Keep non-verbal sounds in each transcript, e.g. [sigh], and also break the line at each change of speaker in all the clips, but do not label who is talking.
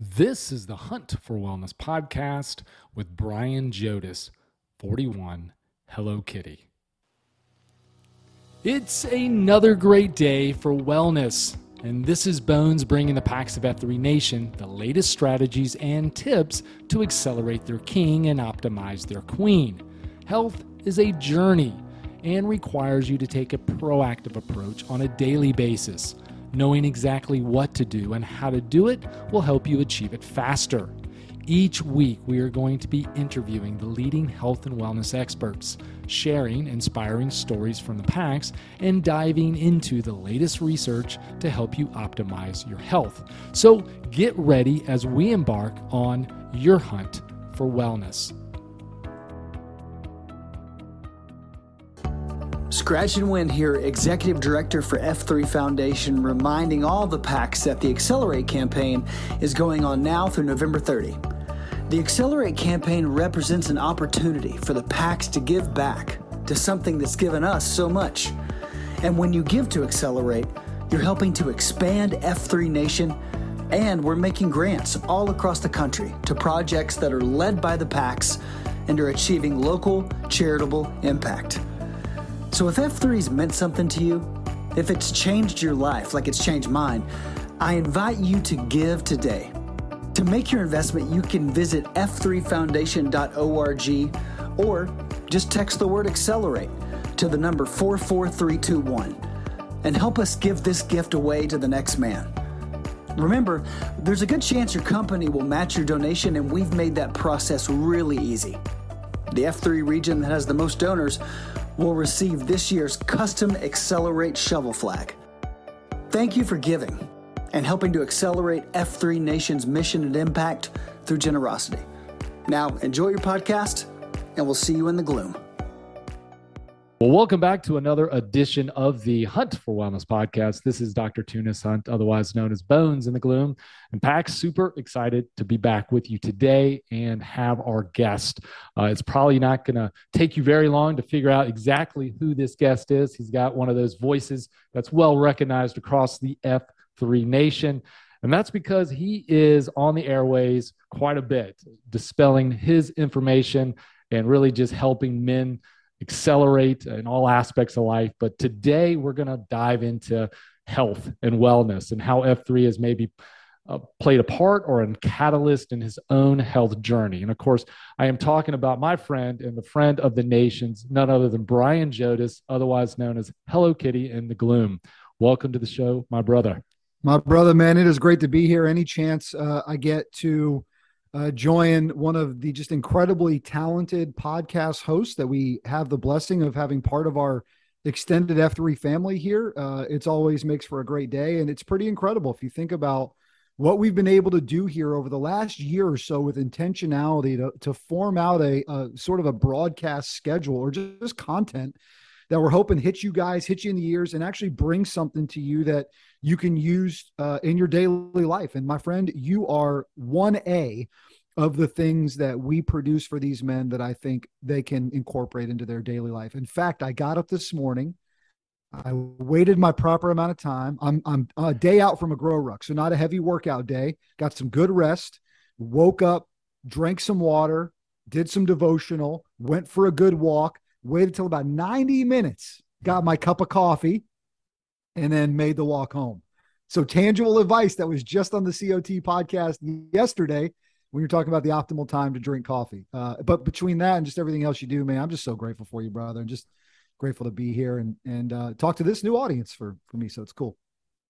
This is the Hunt for Wellness podcast with Brian Jodice, 41, Hello Kitty. It's another great day for wellness, and this is Bones bringing the PAX of F3 Nation the latest strategies and tips to accelerate their king and optimize their queen. Health is a journey and requires you to take a proactive approach on a daily basis. Knowing exactly what to do and how to do it will help you achieve it faster. Each week, we are going to be interviewing the leading health and wellness experts, sharing inspiring stories from the PAX, and diving into the latest research to help you optimize your health. So get ready as we embark on your hunt for wellness.
Scratch and Win here, Executive Director for F3 Foundation, reminding all the PAX that the Accelerate campaign is going on now through November 30. The Accelerate campaign represents an opportunity for the PAX to give back to something that's given us so much. And when you give to Accelerate, you're helping to expand F3 Nation, and we're making grants all across the country to projects that are led by the PAX and are achieving local charitable impact. So if F3's meant something to you, if it's changed your life like it's changed mine, I invite you to give today. To make your investment, you can visit f3foundation.org or just text the word accelerate to the number 44321 and help us give this gift away to the next man. Remember, there's a good chance your company will match your donation, and we've made that process really easy. The F3 region that has the most donors will receive this year's custom Accelerate shovel flag. Thank you for giving and helping to accelerate F3 Nation's mission and impact through generosity. Now, enjoy your podcast, and we'll see you in the gloom.
Well, welcome back to another edition of the Hunt for Wellness podcast. This is Dr. Tunis Hunt, otherwise known as Bones in the Gloom. And Pax, super excited to be back with you today and have our guest. Uh, it's probably not going to take you very long to figure out exactly who this guest is. He's got one of those voices that's well recognized across the F3 nation. And that's because he is on the airways quite a bit, dispelling his information and really just helping men accelerate in all aspects of life. But today we're going to dive into health and wellness and how F3 has maybe uh, played a part or a catalyst in his own health journey. And of course, I am talking about my friend and the friend of the nations, none other than Brian Jodice, otherwise known as Hello Kitty in the Gloom. Welcome to the show, my brother.
My brother, man, it is great to be here. Any chance uh, I get to uh, join one of the just incredibly talented podcast hosts that we have the blessing of having part of our extended F3 family here. Uh, it's always makes for a great day. And it's pretty incredible if you think about what we've been able to do here over the last year or so with intentionality to, to form out a, a sort of a broadcast schedule or just, just content that we're hoping hit you guys, hit you in the ears, and actually bring something to you that you can use uh, in your daily life. And my friend, you are 1A of the things that we produce for these men that I think they can incorporate into their daily life. In fact, I got up this morning. I waited my proper amount of time. I'm I'm a day out from a grow ruck, so not a heavy workout day. Got some good rest. Woke up, drank some water, did some devotional, went for a good walk, waited till about 90 minutes, got my cup of coffee, and then made the walk home. So, tangible advice that was just on the COT podcast yesterday when you're talking about the optimal time to drink coffee. Uh, but between that and just everything else you do, man, I'm just so grateful for you, brother, and just grateful to be here and and uh, talk to this new audience for for me. So it's cool.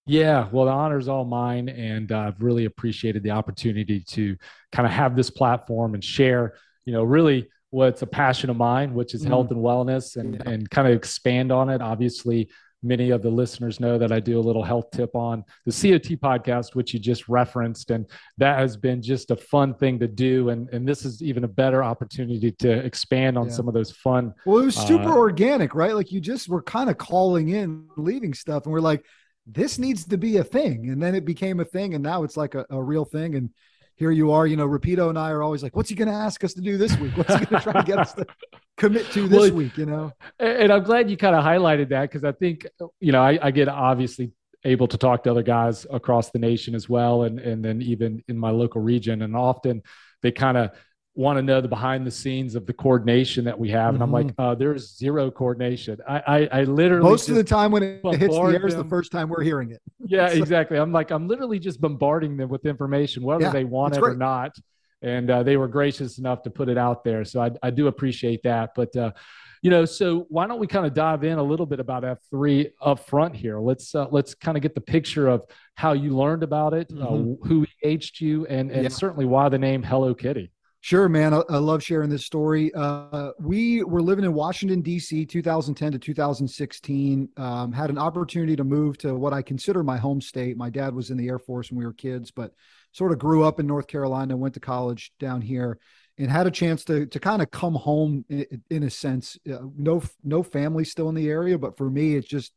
Yeah, well, the honor is all mine, and uh, I've really appreciated the opportunity to kind of have this platform and share. You know, really what's a passion of mine, which is mm-hmm. health and wellness, and yeah. and kind of expand on it. Obviously, many of the listeners know that I do a little health tip on the COT podcast, which you just referenced. And that has been just a fun thing to do. And, and this is even a better opportunity to expand on yeah. some of those fun.
Well, it was super uh, organic, right? Like you just were kind of calling in, leaving stuff, and we're like, this needs to be a thing. And then it became a thing. And now it's like a, a real thing. And here you are, you know, Rapido and I are always like, what's he going to ask us to do this week? What's he going to try to get us to [laughs] commit to this well, week, you know?
And I'm glad you kind of highlighted that because I think, you know, I, I, get obviously able to talk to other guys across the nation as well, and and then even in my local region. And often they kind of want to know the behind the scenes of the coordination that we have. And I'm like, mm-hmm. uh, there's zero coordination. I, I, I literally
most of the time when it hits the air is the first time we're hearing it. [laughs]
Yeah, so, exactly. I'm like, I'm literally just bombarding them with information, whether yeah, they want it great. or not. And uh, they were gracious enough to put it out there. So I, I do appreciate that. But, uh, you know, so why don't we kind of dive in a little bit about F3 up front here? Let's uh, let's kind of get the picture of how you learned about it, uh, mm-hmm. who EH'd you, and and yeah. certainly why the name Hello Kitty.
Sure, man. I, I, love sharing this story. Uh, we were living in Washington, D.C., 2010 to 2016. Um, had an opportunity to move to what I consider my home state. My dad was in the Air Force when we were kids, but sort of grew up in North Carolina, went to college down here, and had a chance to to kind of come home in, in a sense. Uh, no, no family still in the area, but for me, it just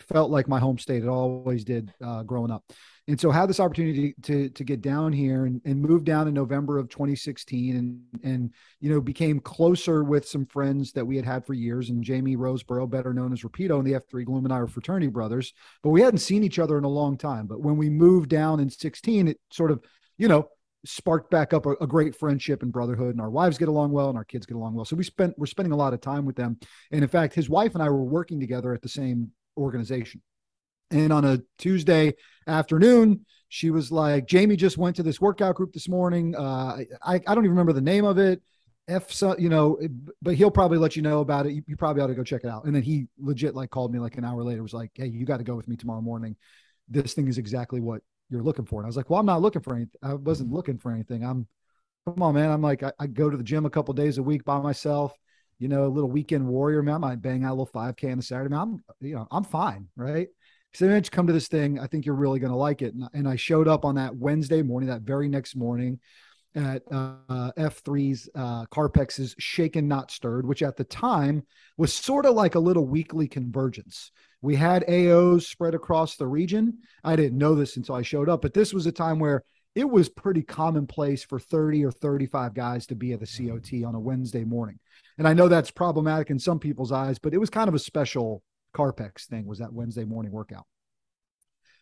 felt like my home state. It always did uh, growing up and so had this opportunity to to get down here and, and move down in November of 2016 and and you know became closer with some friends that we had had for years and Jamie Roseborough better known as Rapido and the F3 Gloom and I fraternity brothers. But we hadn't seen each other in a long time. But when we moved down in 16 it sort of you know sparked back up a, a, great friendship and brotherhood. And our wives get along well and our kids get along well. So we spent we're spending a lot of time with them. And in fact his wife and I were working together at the same organization and on a Tuesday afternoon, she was like, Jamie just went to this workout group this morning. Uh, I, I don't even remember the name of it. F, so, you know, but he'll probably let you know about it. You, you, probably ought to go check it out. And then he legit like called me like an hour later, was like, Hey, you got to go with me tomorrow morning. This thing is exactly what you're looking for. And I was like, Well, I'm not looking for anything. I wasn't looking for anything. I'm, come on, man. I'm like, I, I go to the gym a couple days a week by myself. You know, a little weekend warrior, man. I might bang out a little 5K on a Saturday. Man, I'm, you know, I'm fine, right? Said, "Mitch, come to this thing. I think you're really going to like it." And, and, I showed up on that Wednesday morning, that very next morning, at uh, F3's uh, Carpex's Shaken Not Stirred, which at the time was sort of like a little weekly convergence. We had AOs spread across the region. I didn't know this until I showed up, but this was a time where it was pretty commonplace for 30 or 35 guys to be at the COT on a Wednesday morning. And I know that's problematic in some people's eyes, but it was kind of a special Carpex thing was that Wednesday morning workout.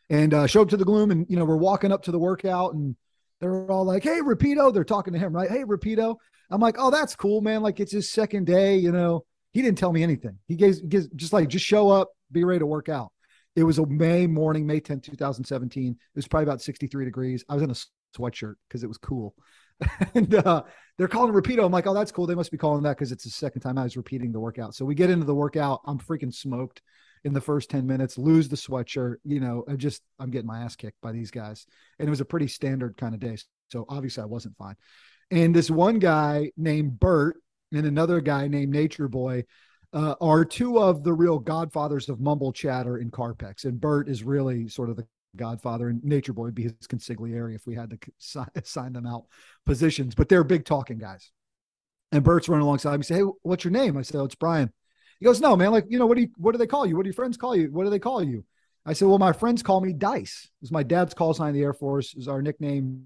And uh, showed up to the gloom, and you know we're walking up to the workout, and they're all like, "Hey, Rapido!" They're talking to him, right? Hey, Rapido. I'm like, "Oh, that's cool, man! Like it's his second day, you know." He didn't tell me anything. He gave, gives just like just show up, be ready to work out. It was a May morning, May 10, 2017. It was probably about 63 degrees. I was in a sweatshirt because it was cool. [laughs] and uh, they're calling Rapido. I'm like, oh, that's cool. They must be calling that because it's the second time I was repeating the workout. So we get into the workout. I'm freaking smoked in the first 10 minutes, lose the sweatshirt. You know, I just, I'm getting my ass kicked by these guys. And it was a pretty standard kind of day. So obviously I wasn't fine. And this one guy named Bert and another guy named Nature Boy uh, are two of the real godfathers of mumble chatter in Carpex. And Bert is really sort of the Godfather and Nature Boy would be his consigliere if we had to [laughs] sign them out positions. But they're big talking guys. And Bert's running alongside me. Say, hey, what's your name? I said, oh, it's Brian. He goes, no, man. Like, you know, what do you, what do they call you? What do your friends call you? What do they call you? I said, well, my friends call me Dice. It was my dad's call sign in the Air Force. It was our nickname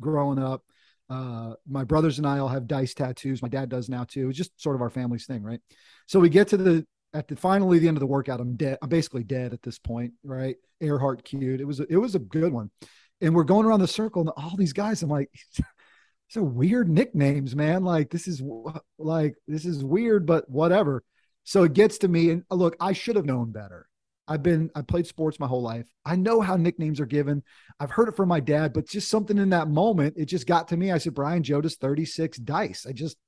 growing up. Uh, my brothers and I all have dice tattoos. My dad does now too. It's just sort of our family's thing, right? So we get to the at the finally the end of the workout, I'm dead. I'm basically dead at this point, right? Earhart cued. It was a, it was a good one, and we're going around the circle, and all these guys. I'm like, [laughs] so weird nicknames, man. Like this is like this is weird, but whatever. So it gets to me, and uh, look, I should have known better. I've been I played sports my whole life. I know how nicknames are given. I've heard it from my dad, but just something in that moment, it just got to me. I said, Brian Jodice, 36 dice. I just,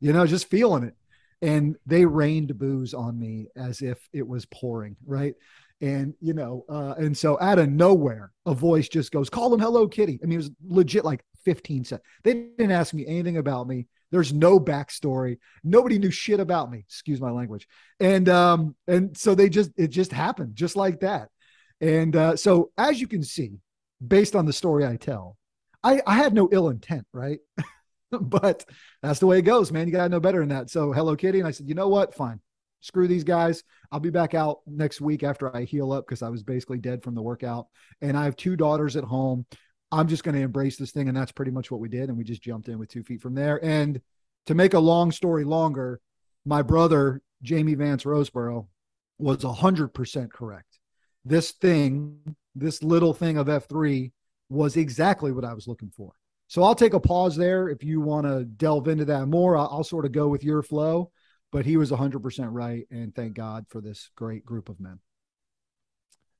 you know, just feeling it and they rained boos on me as if it was pouring right? And you know uh, and so out of nowhere a voice just goes call him hello kitty. I mean it was legit like 15 cents they didn't ask me anything about me. There's no backstory. Nobody knew shit about me. Excuse my language. And um and so they just it just happened just like that. And uh, so as you can see based on the story i tell i i had no ill intent right [laughs] [laughs] but that's the way it goes, man. You got to know better than that. So, Hello Kitty. And I said, you know what? Fine. Screw these guys. I'll be back out next week after I heal up because I was basically dead from the workout. And I have two daughters at home. I'm just going to embrace this thing. And that's pretty much what we did. And we just jumped in with two feet from there. And to make a long story longer, my brother, Jamie Vance Roseborough, was 100% correct this thing, this little thing of F3 was exactly what I was looking for. So I'll take a pause there. If you want to delve into that more, I'll, I'll, sort of go with your flow. But he was 100% right. And thank God for this great group of men.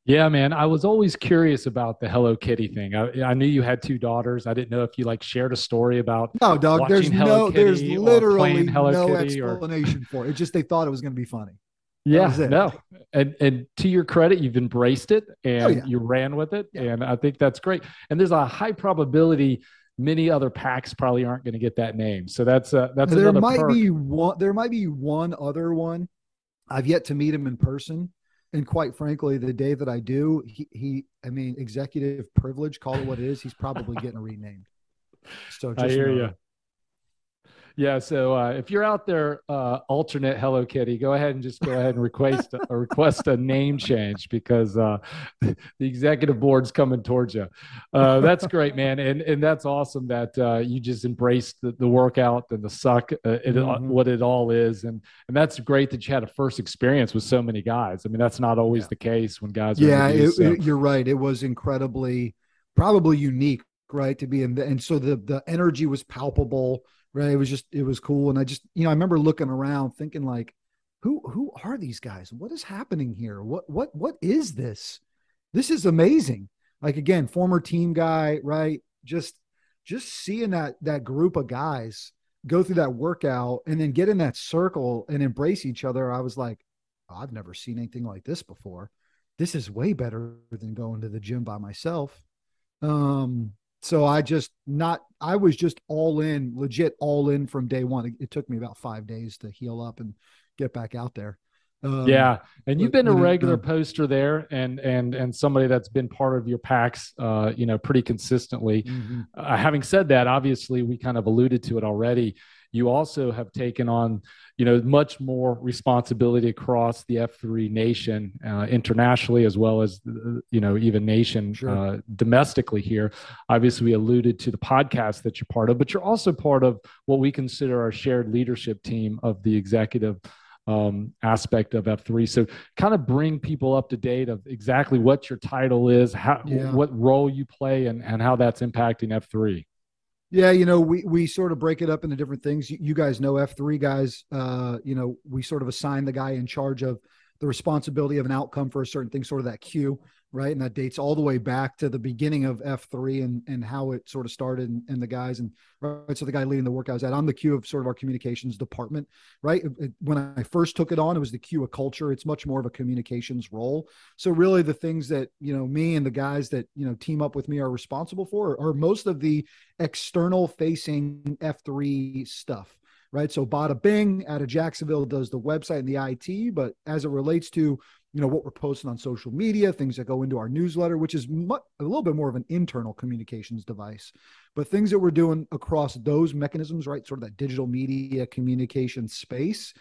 Yeah, man. I was always curious about the Hello Kitty thing. I, I knew you had two daughters. I didn't know if you like shared a story about.
No, dog. There's Hello no. Kitty there's literally no Kitty explanation or... for it. It's just they thought it was going to be funny.
Yeah, no, and and to your credit, you've embraced it oh, and oh, yeah. you ran with it, yeah. and I think that's great. And there's a high probability many other PAX probably aren't going to get that name. So that's uh, that's
there might perk. be one. There might be one other one. I've yet to meet him in person, and quite frankly, the day that I do, he, he I mean, executive privilege, call it what it is. He's probably getting renamed.
So [laughs] I hear know. you. Yeah. So uh, if you're out there, uh, alternate Hello Kitty, go ahead and just go ahead and request a, request a name change because uh, [laughs] the executive board's coming towards you. Uh, that's great, man, and and that's awesome that uh, you just embraced the, the, workout and the suck, uh, it, mm-hmm. what it all is, and and that's great that you had a first experience with so many guys. I mean, that's not always yeah. the case when guys.
yeah, it, so. it, you're right. It was incredibly, probably unique, right, to be in, the, and so the the energy was palpable right? It was just it was cool, and I just you know I remember looking around thinking like, who who are these guys? What is happening here? What what what is this? This is amazing. Like again, former team guy, right? Just just seeing that that group of guys go through that workout and then get in that circle and embrace each other. I was like, oh, I've never seen anything like this before. This is way better than going to the gym by myself. Um, so I just not I was just all in, legit all in from day one. It, it took me about five days to heal up and get back out there.
Um, yeah, and you've been a regular uh, poster there, and and and somebody that's been part of your PAX, uh, you know, pretty consistently. Mm-hmm. Uh, having said that, obviously we kind of alluded to it already. You also have taken on you know, much more responsibility across the F3 nation uh, internationally, as well as, you know, even nation sure. uh, domestically here. Obviously, we alluded to the podcast that you're part of, but you're also part of what we consider our shared leadership team of the executive um, aspect of F3. So, kind of bring people up to date of exactly what your title is, how, yeah. what role you play, and, and how that's impacting F3.
Yeah, you know, we we sort of break it up into different things. You, you guys know F three guys. Uh, you know, we sort of assign the guy in charge of the responsibility of an outcome for a certain thing, sort of that queue right? And that dates all the way back to the beginning of F3 and, and how it sort of started and, and the guys and right. So the guy leading the work I was at, I'm the Q of sort of our communications department, right? When I first took it on, it was the Q of culture. It's much more of a communications role. So really the things that, you know, me and the guys that, you know, team up with me are responsible for are most of the external facing F3 stuff right? So Bada Bing out of Jacksonville does the website and the IT, but as it relates to you know what we're posting on social media things that go into our newsletter which is much, a little bit more of an internal communications device but things that we're doing across those mechanisms right? Sort of that digital media communication space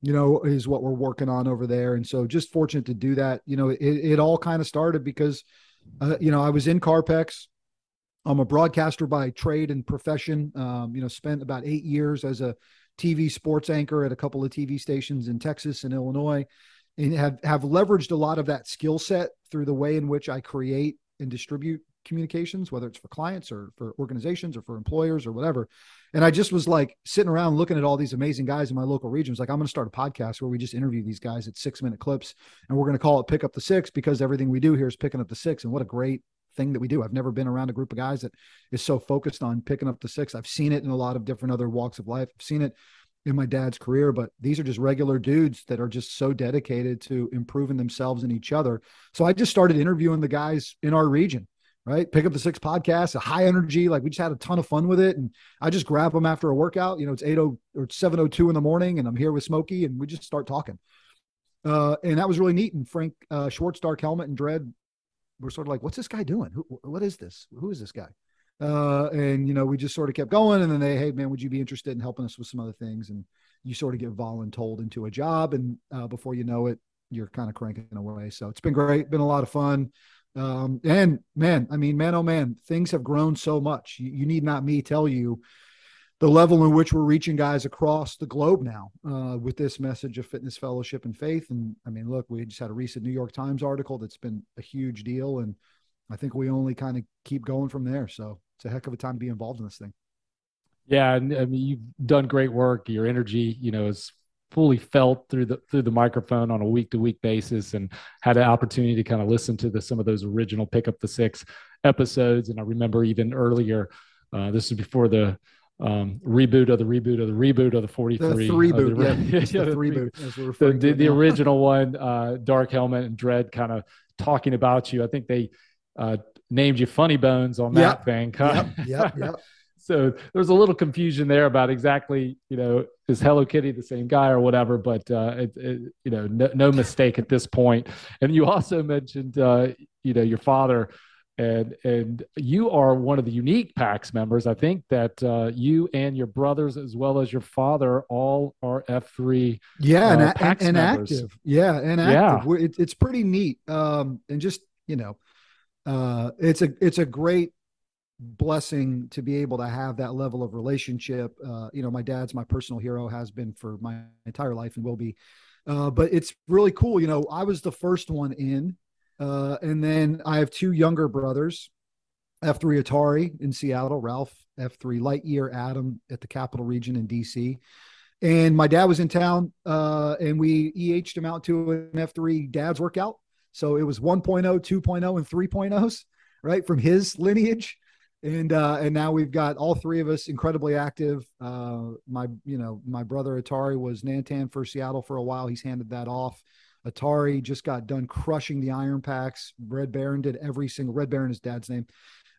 you know is what we're working on over there. And so just fortunate to do that. You know it, it all kind of started because uh, you know i was in carpex i'm a broadcaster by trade and profession um, you know spent about eight years as a tv sports anchor at a couple of tv stations in texas and illinois and have have leveraged a lot of that skill set through the way in which I create and distribute communications, whether it's for clients or for organizations or for employers or whatever. And I just was like sitting around looking at all these amazing guys in my local region. regions. Like, I'm going to start a podcast where we just interview these guys at six minute clips and we're going to call it Pick Up the Six because everything we do here is picking up the six. And what a great thing that we do. I've never been around a group of guys that is so focused on picking up the six. I've seen it in a lot of different other walks of life. I've seen it in my dad's career, but these are just regular dudes that are just so dedicated to improving themselves and each other. So I just started interviewing the guys in our region, right? Pick up the six podcast, a high energy, like we just had a ton of fun with it. And I just grab them after a workout. You know, it's 80 or 702 in the morning, and I'm here with Smokey, and we just start talking. Uh, and that was really neat. And Frank uh, Schwartz, Dark Helmet, and Dread were sort of like, "What's this guy doing? Who, what is this? Who is this guy?" Uh, and you know, we just sort of kept going. And then they, hey man, would you be interested in helping us with some other things? And you sort of get voluntold into a job, and uh, before you know it, you're kind of cranking away. So it's been great, been a lot of fun. Um, and man, I mean, man, oh man, things have grown so much. You, you need not me tell you the level in which we're reaching guys across the globe now uh, with this message of fitness fellowship and faith. And I mean, look, we just had a recent New York Times article that's been a huge deal, and I think we only kind of keep going from there. So it's a heck of a time to be involved in this thing.
Yeah, and I mean, you've done great work. Your energy, you know, is fully felt through the through the microphone on a week to week basis, and had an opportunity to kind of listen to the some of those original pick up the six episodes. And I remember even earlier, uh, this is before the um, reboot of the reboot of the reboot of the 43.
The reboot, yeah. yeah, the [laughs] reboot.
The, the, the [laughs] original one, uh, Dark Helmet and Dread kind of talking about you. I think they uh, named you Funny Bones on that thing.
Yep, yep, yep. [laughs]
so there's a little confusion there about exactly, you know, is Hello Kitty the same guy or whatever, but, uh, it, it, you know, no, no, mistake at this point. And you also mentioned, uh, you know, your father – and and you are one of the unique PAX members. I think that uh, you and your brothers, as well as your father, all are F three.
Yeah, uh, and, and, and active. Yeah, and active. Yeah. It, it's pretty neat. Um, and just you know, uh, it's a it's a great blessing to be able to have that level of relationship. Uh, you know, my dad's my personal hero, has been for my entire life, and will be. Uh, but it's really cool. You know, I was the first one in uh, and then I have two younger brothers, F3 Atari in Seattle, Ralph, F3 Lightyear, Adam at the Capital Region in DC. And my dad was in town uh, and we EH'd him out to an F3 dad's workout. So it was 1.0, 2.0, and 3.0s, right, from his lineage. And uh, and now we've got all three of us incredibly active. Uh, my you know my brother Atari was Nantan for Seattle for a while. He's handed that off. Atari just got done crushing the Iron PAX. Red Baron did every single Red Baron is dad's name.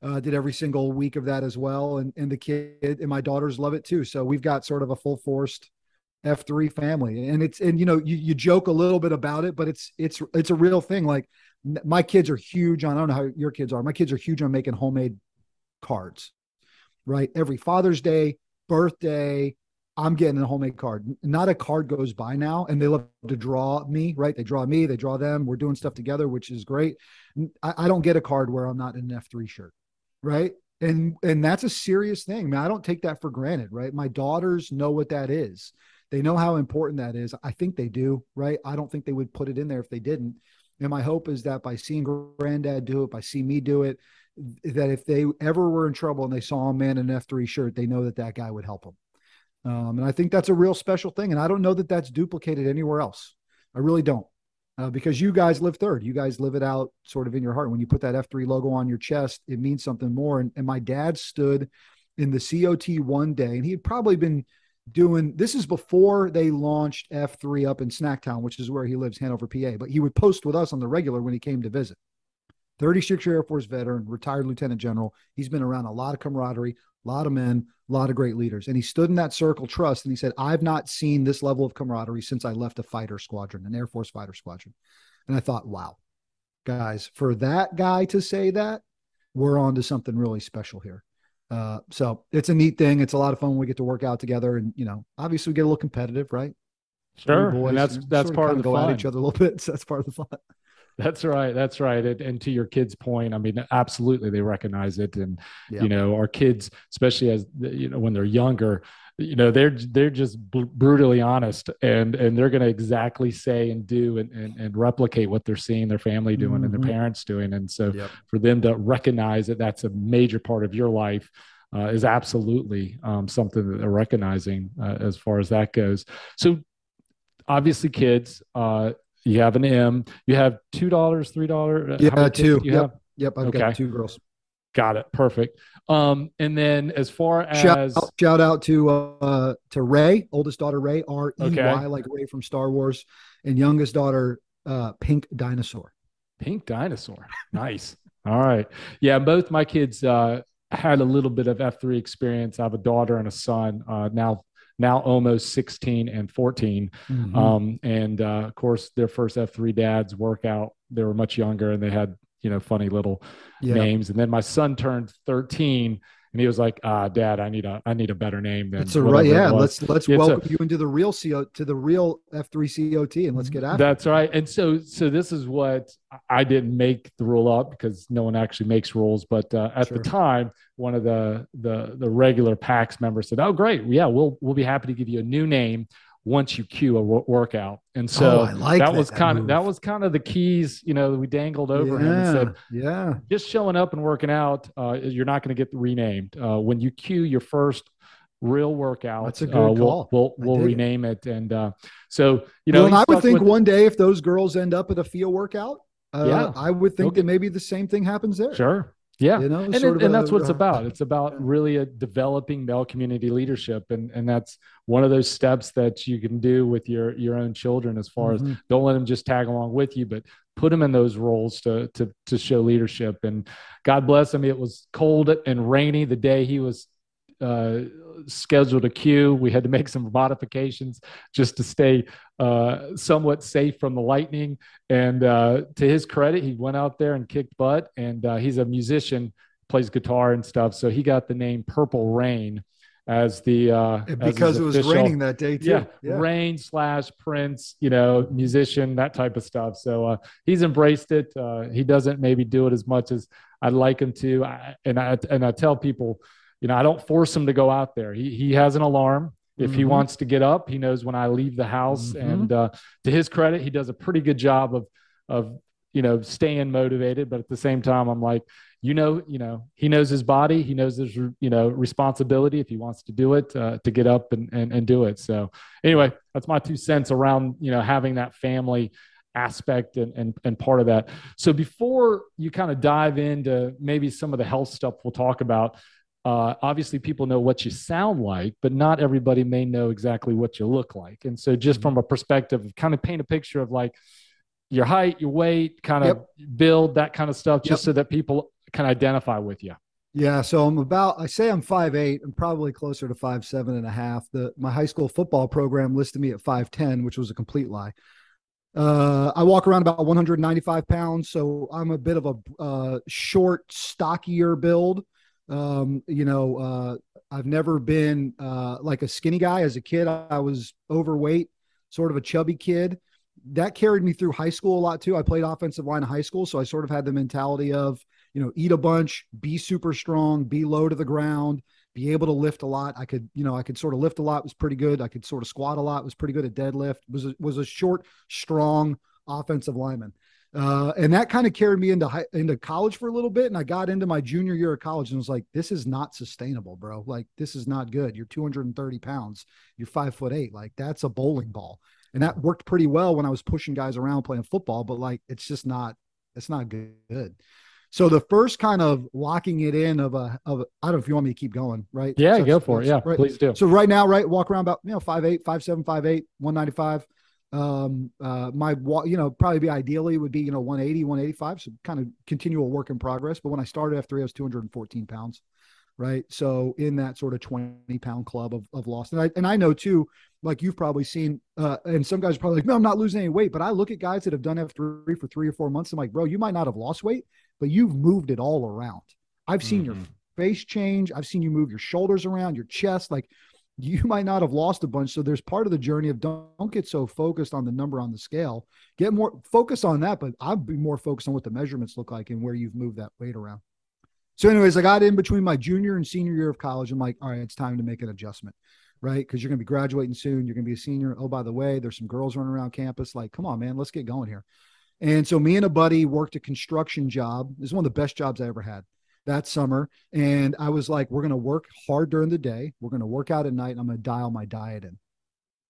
Uh, did every single week of that as well, and and the kid and my daughters love it too. So we've got sort of a full forced F three family, and it's and you know you, you joke a little bit about it, but it's it's it's a real thing. Like my kids are huge on I don't know how your kids are. My kids are huge on making homemade cards, right? Every Father's Day, birthday, I'm getting a homemade card. Not a card goes by now, and they love to draw me, right? They draw me, they draw them. We're doing stuff together, which is great. I, I don't get a card where I'm not in an F3 shirt, right? And and that's a serious thing. I I don't take that for granted, right? My daughters know what that is. They know how important that is. I think they do, right? I don't think they would put it in there if they didn't. And my hope is that by seeing granddad do it, by seeing me do it, that if they ever were in trouble and they saw a man in an F3 shirt, they know that that guy would help them. Um, and I think that's a real special thing. And I don't know that that's duplicated anywhere else. I really don't. Uh, because you guys live third. You guys live it out sort of in your heart. When you put that F3 logo on your chest, it means something more. And, and my dad stood in the COT one day, and he had probably been doing this is before they launched F3 up in Snacktown, which is where he lives, Hanover, PA. But he would post with us on the regular when he came to visit. 36 year Air Force veteran, retired lieutenant general. He's been around a lot of camaraderie, a lot of men, a lot of great leaders. And he stood in that circle trust and he said, I've not seen this level of camaraderie since I left a fighter squadron, an Air Force fighter squadron. And I thought, wow, guys, for that guy to say that, we're on to something really special here. Uh, so it's a neat thing. It's a lot of fun when we get to work out together. And, you know, obviously we get a little competitive, right?
Sure. Boys, and that's, that's part of the
go
fun.
at each other a little [laughs] bit. So that's part of the fun.
That's right. That's right. And, and, to your kids' point, I mean, absolutely, they recognize it, and yeah. you know, our kids, especially as you know, when they're younger, you know, they're they're just brutally honest, and and they're going to exactly say and do and, and, and replicate what they're seeing their family doing mm-hmm. and their mm-hmm. parents doing, and so yep. for them to recognize that that's a major part of your life. Uh, is absolutely um, something that they're recognizing uh, as far as that goes. So, obviously, kids, uh, you have an M. You have two dollars, three dollars.
Yeah, two.
You
yep.
Have?
Yep. I've okay. got two girls.
Got it. Perfect. Um, and then as far as
shout out, shout out to uh to Rey, oldest daughter Rey, R E Y, like Rey from Star Wars, and youngest daughter uh Pink Dinosaur.
Pink Dinosaur. Nice. [laughs] All right. Yeah, both my kids uh had a little bit of F3 experience. I have a daughter and a son. Uh now now almost 16 and 14. Mm-hmm. Um, and uh, of course, their first F3 dads workout, they were much younger and they had, you know, funny little yeah. names. And then my son turned 13 and he was like, "Ah, Dad, I need a I need a better name than."
It's a right. Yeah, let's let's welcome you into the real CO to the real F three COT, and let's get after.
That's right. And so so this is what I didn't make the rule up because no one actually makes rules, but uh, at sure. the time, one of the the the regular PAX members said, "Oh, great, yeah, we'll we'll be happy to give you a new name." Once you cue a workout. And so oh, like that, that, was kind of that was kind of the keys, you know, we dangled over yeah, him and said,
yeah,
just showing up and working out, uh, you're not going to get renamed. Uh, when you cue your first real workout,
that's a good uh,
call. We'll, we'll, we'll rename it. it. And uh, so, you know,
well, I would think with, one day if those girls end up at a field workout, uh, yeah, I would think okay. that maybe the same thing happens there.
Sure. Yeah, you know, and, it, and a, that's what it's about. It's about really a developing male community leadership, and and that's one of those steps that you can do with your your own children. As far mm-hmm. as don't let them just tag along with you, but put them in those roles to to to show leadership. And God bless him. It was cold and rainy the day he was uh, scheduled a cue. We had to make some modifications just to stay uh, somewhat safe from the lightning. And uh, to his credit, he went out there and kicked butt. And uh, he's a musician, plays guitar and stuff. So he got the name Purple Rain as the uh
because
it
was official, raining that day too.
Yeah, yeah, rain slash Prince, you know, musician, that type of stuff. So uh, he's embraced it. Uh, he doesn't maybe do it as much as I'd like him to. I, and I and I tell people you know, I don't force him to go out there. He he has an alarm. If mm-hmm. he wants to get up, he knows when I leave the house. Mm-hmm. And uh, to his credit, he does a pretty good job of of you know staying motivated. But at the same time, I'm like, you know, you know, he knows his body. He knows his you know responsibility if he wants to do it uh, to get up and, and and do it. So anyway, that's my two cents around you know having that family aspect and, and, and part of that. So before you kind of dive into maybe some of the health stuff we'll talk about, uh, obviously people know what you sound like, but not everybody may know exactly what you look like. And so, just from a perspective of kind of paint a picture of like your height, your weight, kind of yep. build, that kind of stuff, just yep. so that people can identify with you.
Yeah, so I'm about I say I'm five eight. I'm probably closer to five seven and a half. The my high school football program listed me at five ten, which was a complete lie. Uh, I walk around about 195 pounds, so I'm a bit of a uh, short, stockier build. Um, you know, uh, I've never been uh, like a skinny guy. As a kid, I was overweight, sort of a chubby kid. That carried me through high school a lot too. I played offensive line in high school, so I sort of had the mentality of, you know, eat a bunch, be super strong, be low to the ground, be able to lift a lot. I could, you know, I could sort of lift a lot, was pretty good. I could sort of squat a lot, was pretty good at deadlift. Was a, was a short, strong offensive lineman. Uh, and that kind of carried me into high, into college for a little bit. And I got into my junior year of college and was like, this is not sustainable, bro. Like, this is not good. You're 230 pounds. You're five foot eight. Like, that's a bowling ball. And that worked pretty well when I was pushing guys around playing football, but like, it's just not, it's not good. So the first kind of locking it in of a, of a, I don't know if you want me to keep going, right?
Yeah,
so
go for it. Yeah,
right.
please do.
So right now, right, walk around about, you know, five, eight, five, seven, five, eight, 195 um uh my you know probably be ideally would be you know 180 185 so kind of continual work in progress. But when i started f3 i was 214 pounds right? So in that sort of 20 pound club of, of loss. And i and i know too like you've probably seen uh and some guys are probably like no i'm not losing any weight. But i look at guys that have done f3 for three or four months i'm like bro you might not have lost weight but you've moved it all around. I've seen mm-hmm. your face change. I've seen you move your shoulders around your chest like you might not have lost a bunch. So there's part of the journey of don't, get so focused on the number on the scale. Get more focus on that, but I'd be more focused on what the measurements look like and where you've moved that weight around. So, anyways, I got in between my junior and senior year of college. I'm like, all right, it's time to make an adjustment, right? Because you're going to be graduating soon. You're going to be a senior. Oh, by the way, there's some girls running around campus. Like, come on, man, let's get going here. And so, me and a buddy worked a construction job. This is one of the best jobs I ever had that summer. And I was like, we're going to work hard during the day. We're going to work out at night. And I'm going to dial my diet in,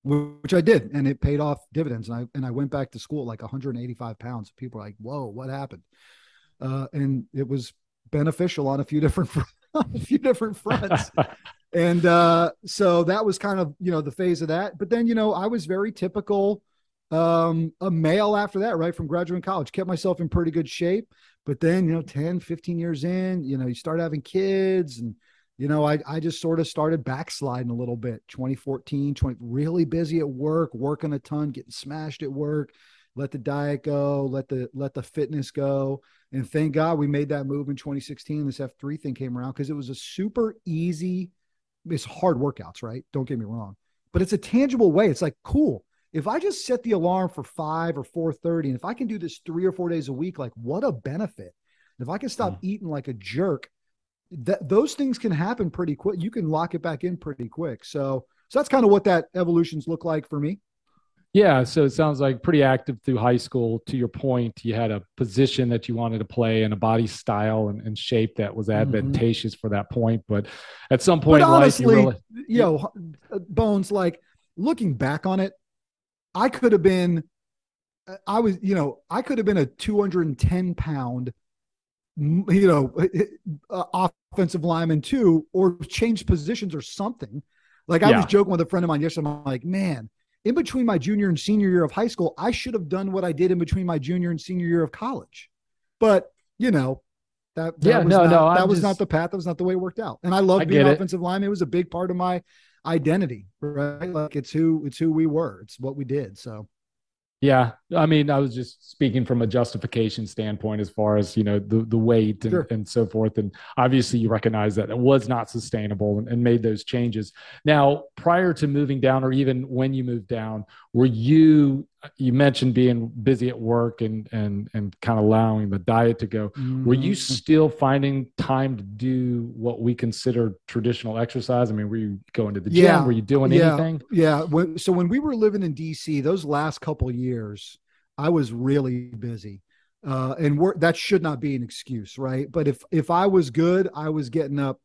which I did. And it paid off dividends. And I, and I went back to school like 185 pounds. People were like, whoa, what happened? Uh, and it was beneficial on a few different, [laughs] a few different fronts. [laughs] and uh, so that was kind of, you know, the phase of that. But then, you know, I was very typical um, a male after that, right? From graduating college, kept myself in pretty good shape. But then, you know, 10, 15 years in, you know, you start having kids and, you know, I, I just sort of started backsliding a little bit 2014, 20, really busy at work, working a ton, getting smashed at work, let the diet go, let the, let the fitness go. And thank God we made that move in 2016. This F3 thing came around because it was a super easy, it's hard workouts, right? Don't get me wrong. But it's a tangible way. It's like, cool. If I just set the alarm for five or 4:30, and if I can do this three or four days a week, like what a benefit. If I can stop mm. eating like a jerk, that those things can happen pretty quick. You can lock it back in pretty quick. So, so that's kind of what that evolutions look like for me.
Yeah, so it sounds like pretty active through high school. To your point, you had a position that you wanted to play and a body style and, and shape that was mm-hmm. advantageous mm-hmm. for that point. But at some point,
but honestly, life, you, really, you know, Bones, like looking back on it, I could have been, I was, you know, I could have been a 210 pound, you know, [laughs] uh, offensive lineman too, or change positions or something. Like I yeah. was joking with a friend of mine yesterday. I'm like, man, in between my junior and senior year of high school, I should have done what I did in between my junior and senior year of college. But you know, that, that
yeah,
was
no,
not,
no,
that I'm was just, not the path. That was not the way it worked out. And I love being offensive lineman. It was a big part of my identity, right? Like it's who it's who we were. It's what we did. So
yeah, I mean, I was just speaking from a justification standpoint as far as you know the the weight and, sure. and so forth, and obviously you recognize that it was not sustainable and, and, made those changes. Now, prior to moving down, or even when you moved down, were you you mentioned being busy at work and and and kind of allowing the diet to go mm-hmm. were you mm-hmm. still finding time to do what we consider traditional exercise i mean were you going to the gym yeah. were you doing
yeah.
anything
yeah when, so when we were living in dc those last couple years i was really busy uh, and that should not be an excuse right but if if i was good i was getting up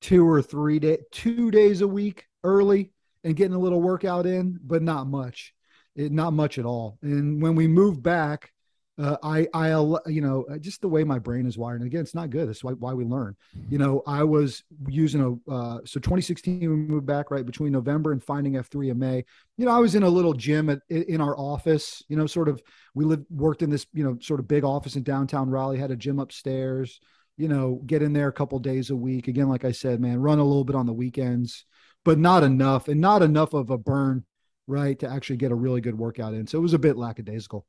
two or three day two days a week early and getting a little workout in but not much it, not much at all. And when we moved back, uh, I, I, you know, just the way my brain is wired. And again, it's not good. That's why, why we learn. You know, I was using a, uh, so 2016 we moved back right between November and finding F3 in May. You know, I was in a little gym at, in our office. You know, sort of we lived worked in this, you know, sort of big office in downtown Raleigh. Had a gym upstairs. You know, get in there a couple days a week. Again, like I said, man, run a little bit on the weekends, but not enough, and not enough of a burn right, to actually get a really good workout in. So it was a bit lackadaisical.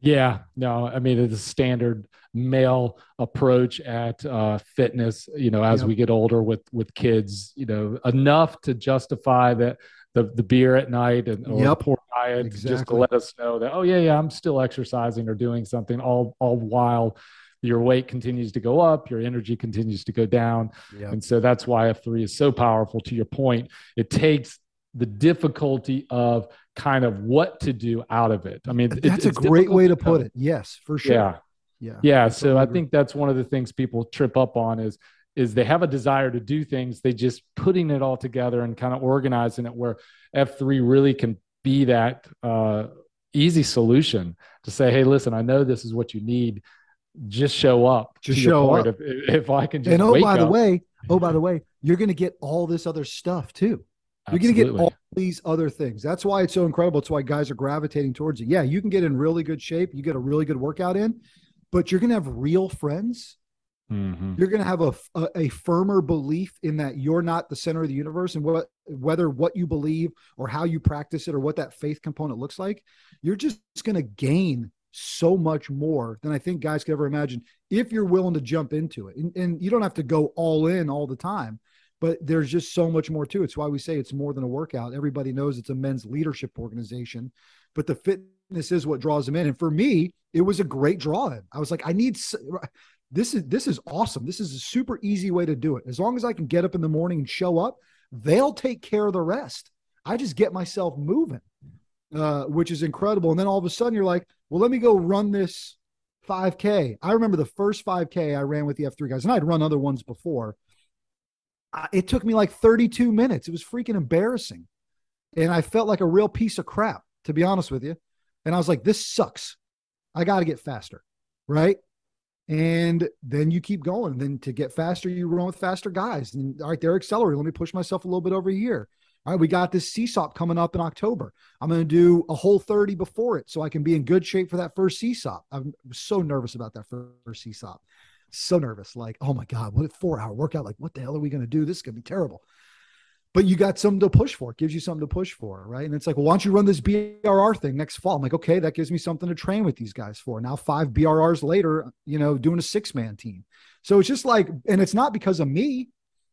Yeah, no, I mean it's a standard male approach at uh, fitness. You know, as yep. we get older with with kids, you know, enough to justify that the the beer at night and or yep. poor diet, exactly. just to let us know that oh yeah, yeah, I'm still exercising or doing something. All all while your weight continues to go up, your energy continues to go down, yep. and so that's why F3 is so powerful. To your point, it takes the difficulty of kind of what to do out of it. I mean,
that's a great way to put it. Yes, for sure.
Yeah. Yeah. Yeah. So I think that's one of the things people trip up on is is they have a desire to do things. They just putting it all together and kind of organizing it where F3 really can be that uh, easy solution to say, hey, listen, I know this is what you need. Just show up.
Just show up.
If, if, I can just
and oh by
up.
the way, oh by the way, you're going to get all this other stuff too. You're going to get all these other things. That's why it's so incredible. It's why guys are gravitating towards it. Yeah, you can get in really good shape. You get a really good workout in, but you're going to have real friends. Mm-hmm. You're going to have a, a, a, firmer belief in that you're not the center of the universe and what whether what you believe or how you practice it or what that faith component looks like. You're just going to gain so much more than I think guys could ever imagine if you're willing to jump into it. And, and you don't have to go all in all the time but there's just so much more to it. It's why we say it's more than a workout. Everybody knows it's a men's leadership organization, but the fitness is what draws them in. And for me, it was a great draw in. I was like, I need this is this is awesome. This is a super easy way to do it. As long as I can get up in the morning and show up, they'll take care of the rest. I just get myself moving, uh, which is incredible. And then all of a sudden, you're like, well, let me go run this 5K. I remember the first 5K I ran with the F3 guys, and I'd run other ones before it took me like 32 minutes. It was freaking embarrassing. And I felt like a real piece of crap, to be honest with you. And I was like, this sucks. I got to get faster. Right. And then you keep going. Then to get faster, you run with faster guys. And all right, they're accelerating. Let me push myself a little bit over here. All right, we got this CSAUP coming up in October. I'm going to do a Whole30 before it so I can be in good shape for that first CSAUP. I'm so nervous about that first CSAUP so nervous. Like, oh my God, what a four hour workout? Like, what the hell are we going to do? This is going to be terrible. but you got something to push for. It gives you something to push for, right? And it's like, well, why don't you run this BRR thing next fall? I'm like, okay, that gives me something to train with these guys for. Now, five BRRs later, you know, doing a six man team. So it's just like, and it's not because of me.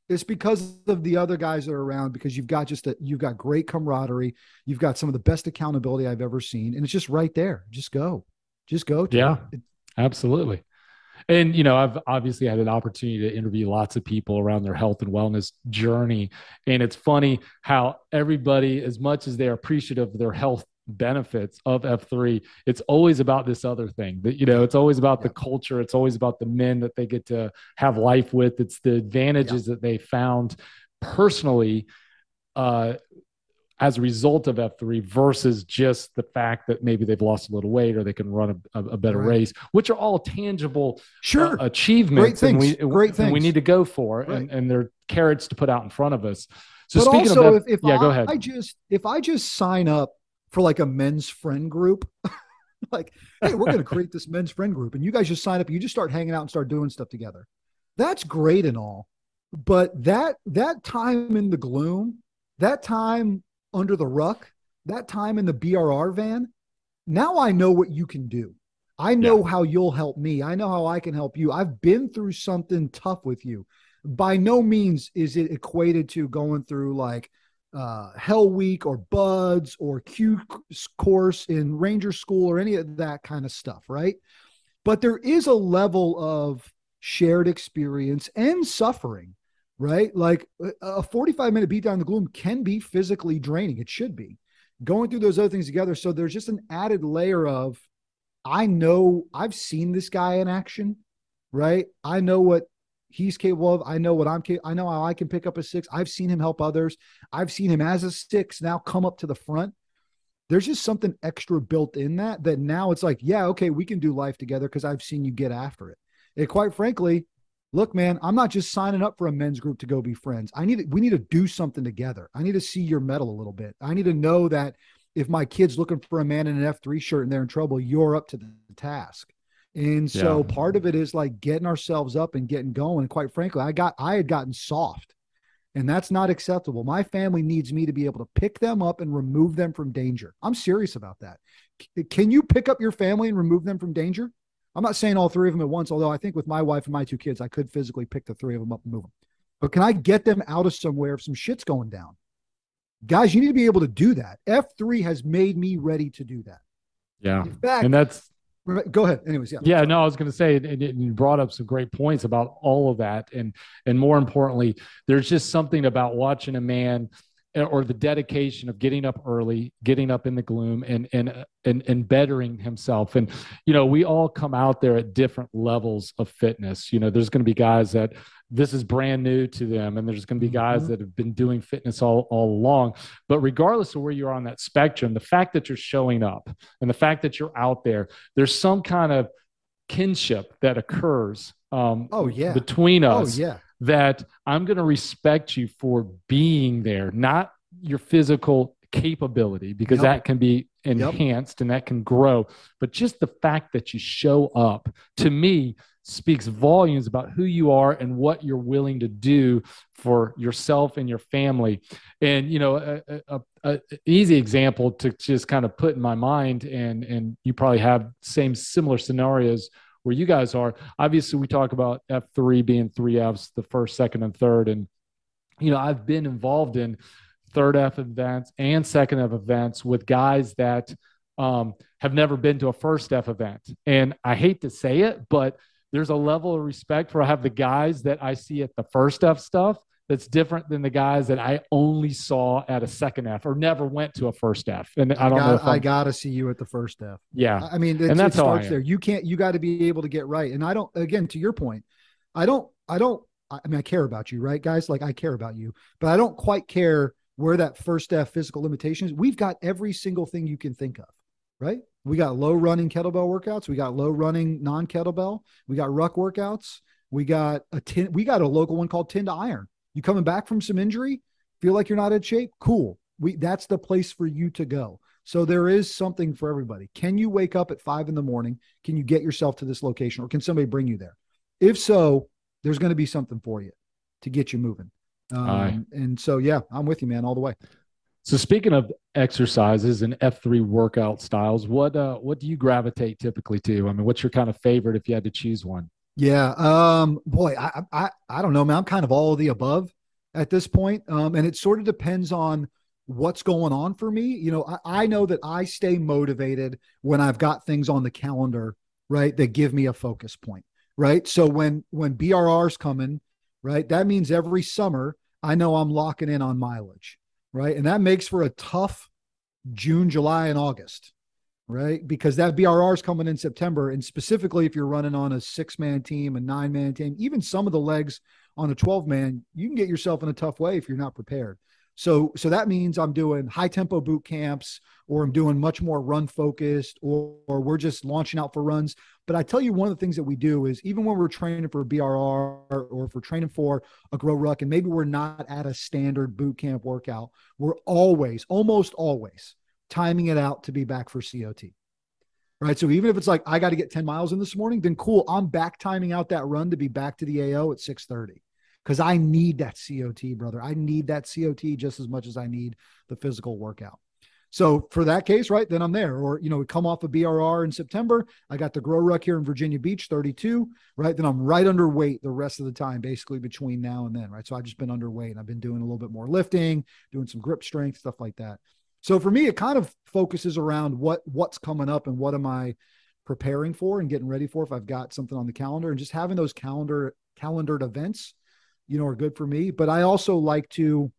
It's because of the other guys that are around because you've got just a you've got great camaraderie. You've got some of the best accountability I've ever seen. And it's just right there. Just go. Just go.
Yeah. It. Absolutely. And you know, I've obviously had an opportunity to interview lots of people around their health and wellness journey. And it's funny how everybody, as much as they're appreciative of their health benefits of F3, it's always about this other thing that, you know, it's always about yeah. the culture. It's always about the men that they get to have life with. It's the advantages yeah. that they found personally uh, as a result of F3 versus just the fact that maybe they've lost a little weight or they can run a, a better right. race, which are all tangible
sure.
Uh, achievements.
Great things.
we,
Great things.
we need to go for, right. and, and they're carrots to put out in front of us.
So but speaking also, of that, if, if yeah, I, go ahead. I just if I just sign up for like a men's friend group, [laughs] like, hey, we're going to create this men's friend group, and you guys just sign up. You just start hanging out and start doing stuff together. That's great and all, but that that time in the gloom, that time under the ruck, that time in the BRR van, now I know what you can do. I know yeah. how you'll help me. I know how I can help you. I've been through something tough with you. By no means is it equated to going through like uh, Hell Week or BUD/S or Q course in Ranger School or any of that kind of stuff, right? But there is a level of shared experience and suffering right? Like a 45 minute beat down the gloom can be physically draining. It should be going through those other things together. So there's just an added layer of, I know I've seen this guy in action, right? I know what he's capable of. I know what I'm capable. I know how I can pick up a six. I've seen him help others. I've seen him as a six now come up to the front. There's just something extra built in that that now it's like, yeah, okay, we can do life together because I've seen you get after it. And quite frankly, look, man, I'm not just signing up for a men's group to go be friends. I need we need to do something together. I need to see your medal a little bit. I need to know that if my kid's looking for a man in an F3 shirt and they're in trouble, you're up to the task. And so yeah. part of it is like getting ourselves up and getting going. And quite frankly, I got I had gotten soft. And that's not acceptable. My family needs me to be able to pick them up and remove them from danger. I'm serious about that. Can you pick up your family and remove them from danger? I'm not saying all three of them at once, although I think with my wife and my two kids, I could physically pick the three of them up and move them. But can I get them out of somewhere if some shit's going down? Guys, you need to be able to do that. F3 has made me ready to do that.
Yeah. In fact, and that's
go ahead. Anyways, yeah.
Yeah, no, I was going to say, and you brought up some great points about all of that, and and more importantly, there's just something about watching a man or the dedication of getting up early, getting up in the gloom, and and and and bettering himself. And you know, we all come out there at different levels of fitness. You know, there's going to be guys that this is brand new to them, and there's going to be guys mm-hmm. that have been doing fitness all all along. But regardless of where you're on that spectrum, the fact that you're showing up and the fact that you're out there, there's some kind of kinship that occurs. Um,
oh yeah,
between oh, us.
Oh yeah
that I'm going to respect you for being there, not your physical capability, because yep. that can be enhanced yep. and that can grow. But just the fact that you show up to me speaks volumes about who you are and what you're willing to do for yourself and your family. And, you know, a, a, a, easy example to just kind of put in my mind, and, and you probably have same similar scenarios where you guys are. Obviously, we talk about F3 being three Fs, the first, second, and third. And, you know, I've been involved in third F events and second F events with guys that um, have never been to a first F event. And I hate to say it, but there's a level of respect for I have the guys that I see at the first F stuff that's different than the guys that I only saw at a second F or never went to a first F. And I, don't got, know
I got to see you at the first F.
Yeah.
I mean, and that's it starts there. You can't, you got to be able to get right. And I don't, again, to your point, I don't, I don't, I mean, I care about you, right, guys? Like I care about you, but I don't quite care where that first F physical limitations. We've got every single thing you can think of, right? We got low running kettlebell workouts. We got low running non kettlebell. We got ruck workouts. We got a tin, we got a local one called tin to iron you coming back from some injury? Feel like you're not in shape? Cool. We that's the place for you to go. So there is something for everybody. Can you wake up at five in the morning? Can you get yourself to this location or can somebody bring you there? If so, there's going to be something for you to get you moving. Um, and so, yeah, I'm with you, man, all the way.
So speaking of exercises and F3 workout styles, what uh, what do you gravitate typically to? I mean, what's your kind of favorite if you had to choose one?
Yeah, um, boy, I, I I don't know, man. I'm kind of all of the above at this point, um, and it sort of depends on what's going on for me. You know, I, I know that I stay motivated when I've got things on the calendar, right, that give me a focus point, right. So when when BRR's coming, right, that means every summer I know I'm locking in on mileage right? And that makes for a tough June, July, and August, right? Because that BRR is coming in September. And specifically, if you're running on a six man team, a nine man team, even some of the legs on a 12 man, you can get yourself in a tough way if you're not prepared. So, so that means I'm doing high tempo boot camps, or I'm doing much more run focused, or, or we're just launching out for runs. But I tell you, one of the things that we do is even when we're training for BRR or if we're training for a grow ruck, and maybe we're not at a standard boot camp workout, we're always, almost always timing it out to be back for COT. Right. So even if it's like I got to get 10 miles in this morning, then cool. I'm back timing out that run to be back to the AO at 630 because I need that COT, brother. I need that COT just as much as I need the physical workout. So for that case, right, then I'm there. Or, you know, we come off a of BRR in September. I got the grow ruck here in Virginia Beach, 32, right? Then I'm right underweight the rest of the time, basically between now and then, right? So I've just been underweight and I've been doing a little bit more lifting, doing some grip strength, stuff like that. So for me, it kind of focuses around what what's coming up and what am I preparing for and getting ready for if I've got something on the calendar and just having those calendar calendared events you know, are good for me. But I also like to,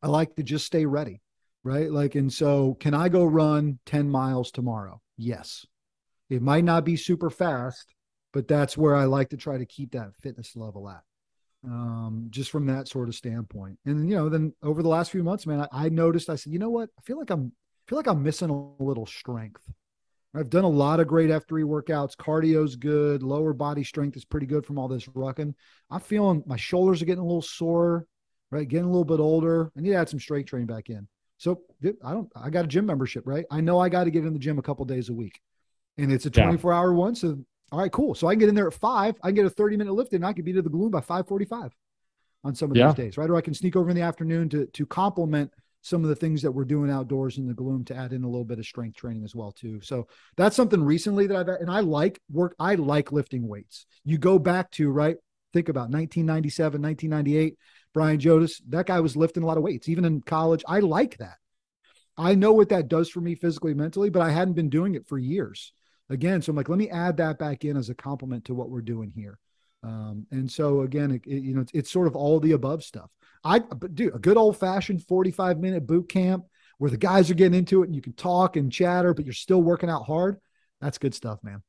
I like to just stay ready, right? Like, and so can I go run 10 miles tomorrow? Yes. It might not be super fast, but that's where I like to try to keep that fitness level at. Um, just from that sort of standpoint. And you know, then over the last few months, man, I, I noticed I said, you know what? I feel like I'm I feel like I'm missing a little strength. I've done a lot of great F3 workouts. Cardio's good. Lower body strength is pretty good from all this rucking. I'm feeling my shoulders are getting a little sore, right? Getting a little bit older. I need to add some strength training back in. So I don't, I got a gym membership, right? I know I got to get in the gym a couple days a week and it's a 24 yeah. hour one. So, all right, cool. So I can get in there at five. I can get a 30 minute lift and I can be to the gloom by 545 on some of yeah. those days, right? Or I can sneak over in the afternoon to, to complement – some of the things that we're doing outdoors in the gloom to add in a little bit of strength training as well too. So that's something recently that I've and I like work. I like lifting weights. You go back to right. Think about 1997, 1998. Brian Jodice, that guy was lifting a lot of weights, even in college. I like that. I know what that does for me physically, mentally, but I hadn't been doing it for years. Again, so I'm like, let me add that back in as a complement to what we're doing here. Um, and so again, it, it, you know, it's, it's, sort of all the above stuff. I do a good old fashioned 45 minute boot camp where the guys are getting into it and you can talk and chatter, but you're still working out hard. That's good stuff, man.